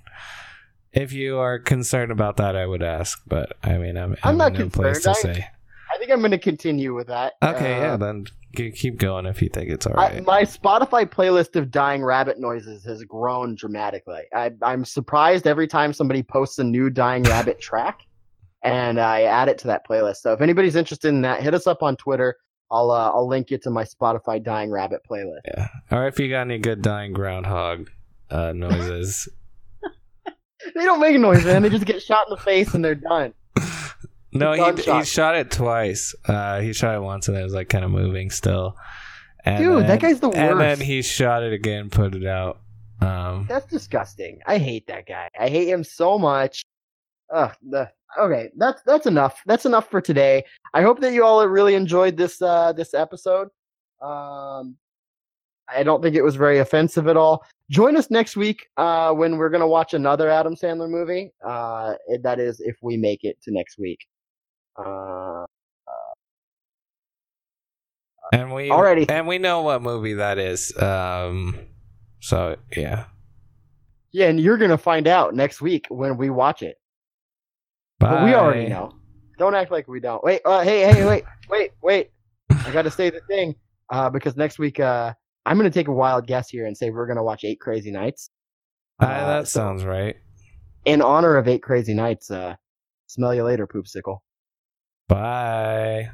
If you are concerned about that, I would ask. But I mean, I'm, I'm not in no place to. I- say. I think I'm going to continue with that. Okay, Uh, yeah, then keep going if you think it's all right. I, my Spotify playlist of dying rabbit noises has grown dramatically. I, I'm surprised every time somebody posts a new dying rabbit track, and I add it to that playlist. So if anybody's interested in that, hit us up on Twitter. I'll uh, I'll link you to my Spotify dying rabbit playlist. yeah. Or if you got any good dying groundhog uh, noises. They don't make a noise, man. They just get shot in the face and they're done. No, he, Gunshot. he shot it twice. Uh, he shot it once and it was like kind of moving still. And Dude, that guy's the worst. And then he shot it again, put it out. Um, That's disgusting. I hate that guy. I hate him so much. Ugh. The, okay, that's that's enough. That's enough for today. I hope that you all really enjoyed this uh this episode. Um, I don't think it was very offensive at all. Join us next week uh when we're gonna watch another Adam Sandler movie. Uh, that is if we make it to next week. Uh, and we already and we know what movie that is. Um, so yeah. yeah, and you're gonna find out next week when we watch it. Bye. But we already know. Don't act like we don't. Wait, uh, hey, hey, wait, wait, wait. I got to say the thing uh, because next week uh, I'm going to take a wild guess here and say we're going to watch Eight Crazy Nights. Uh, Uh, that so sounds right. in honor of Eight Crazy Nights. Uh, smell you later, poopsicle. Bye.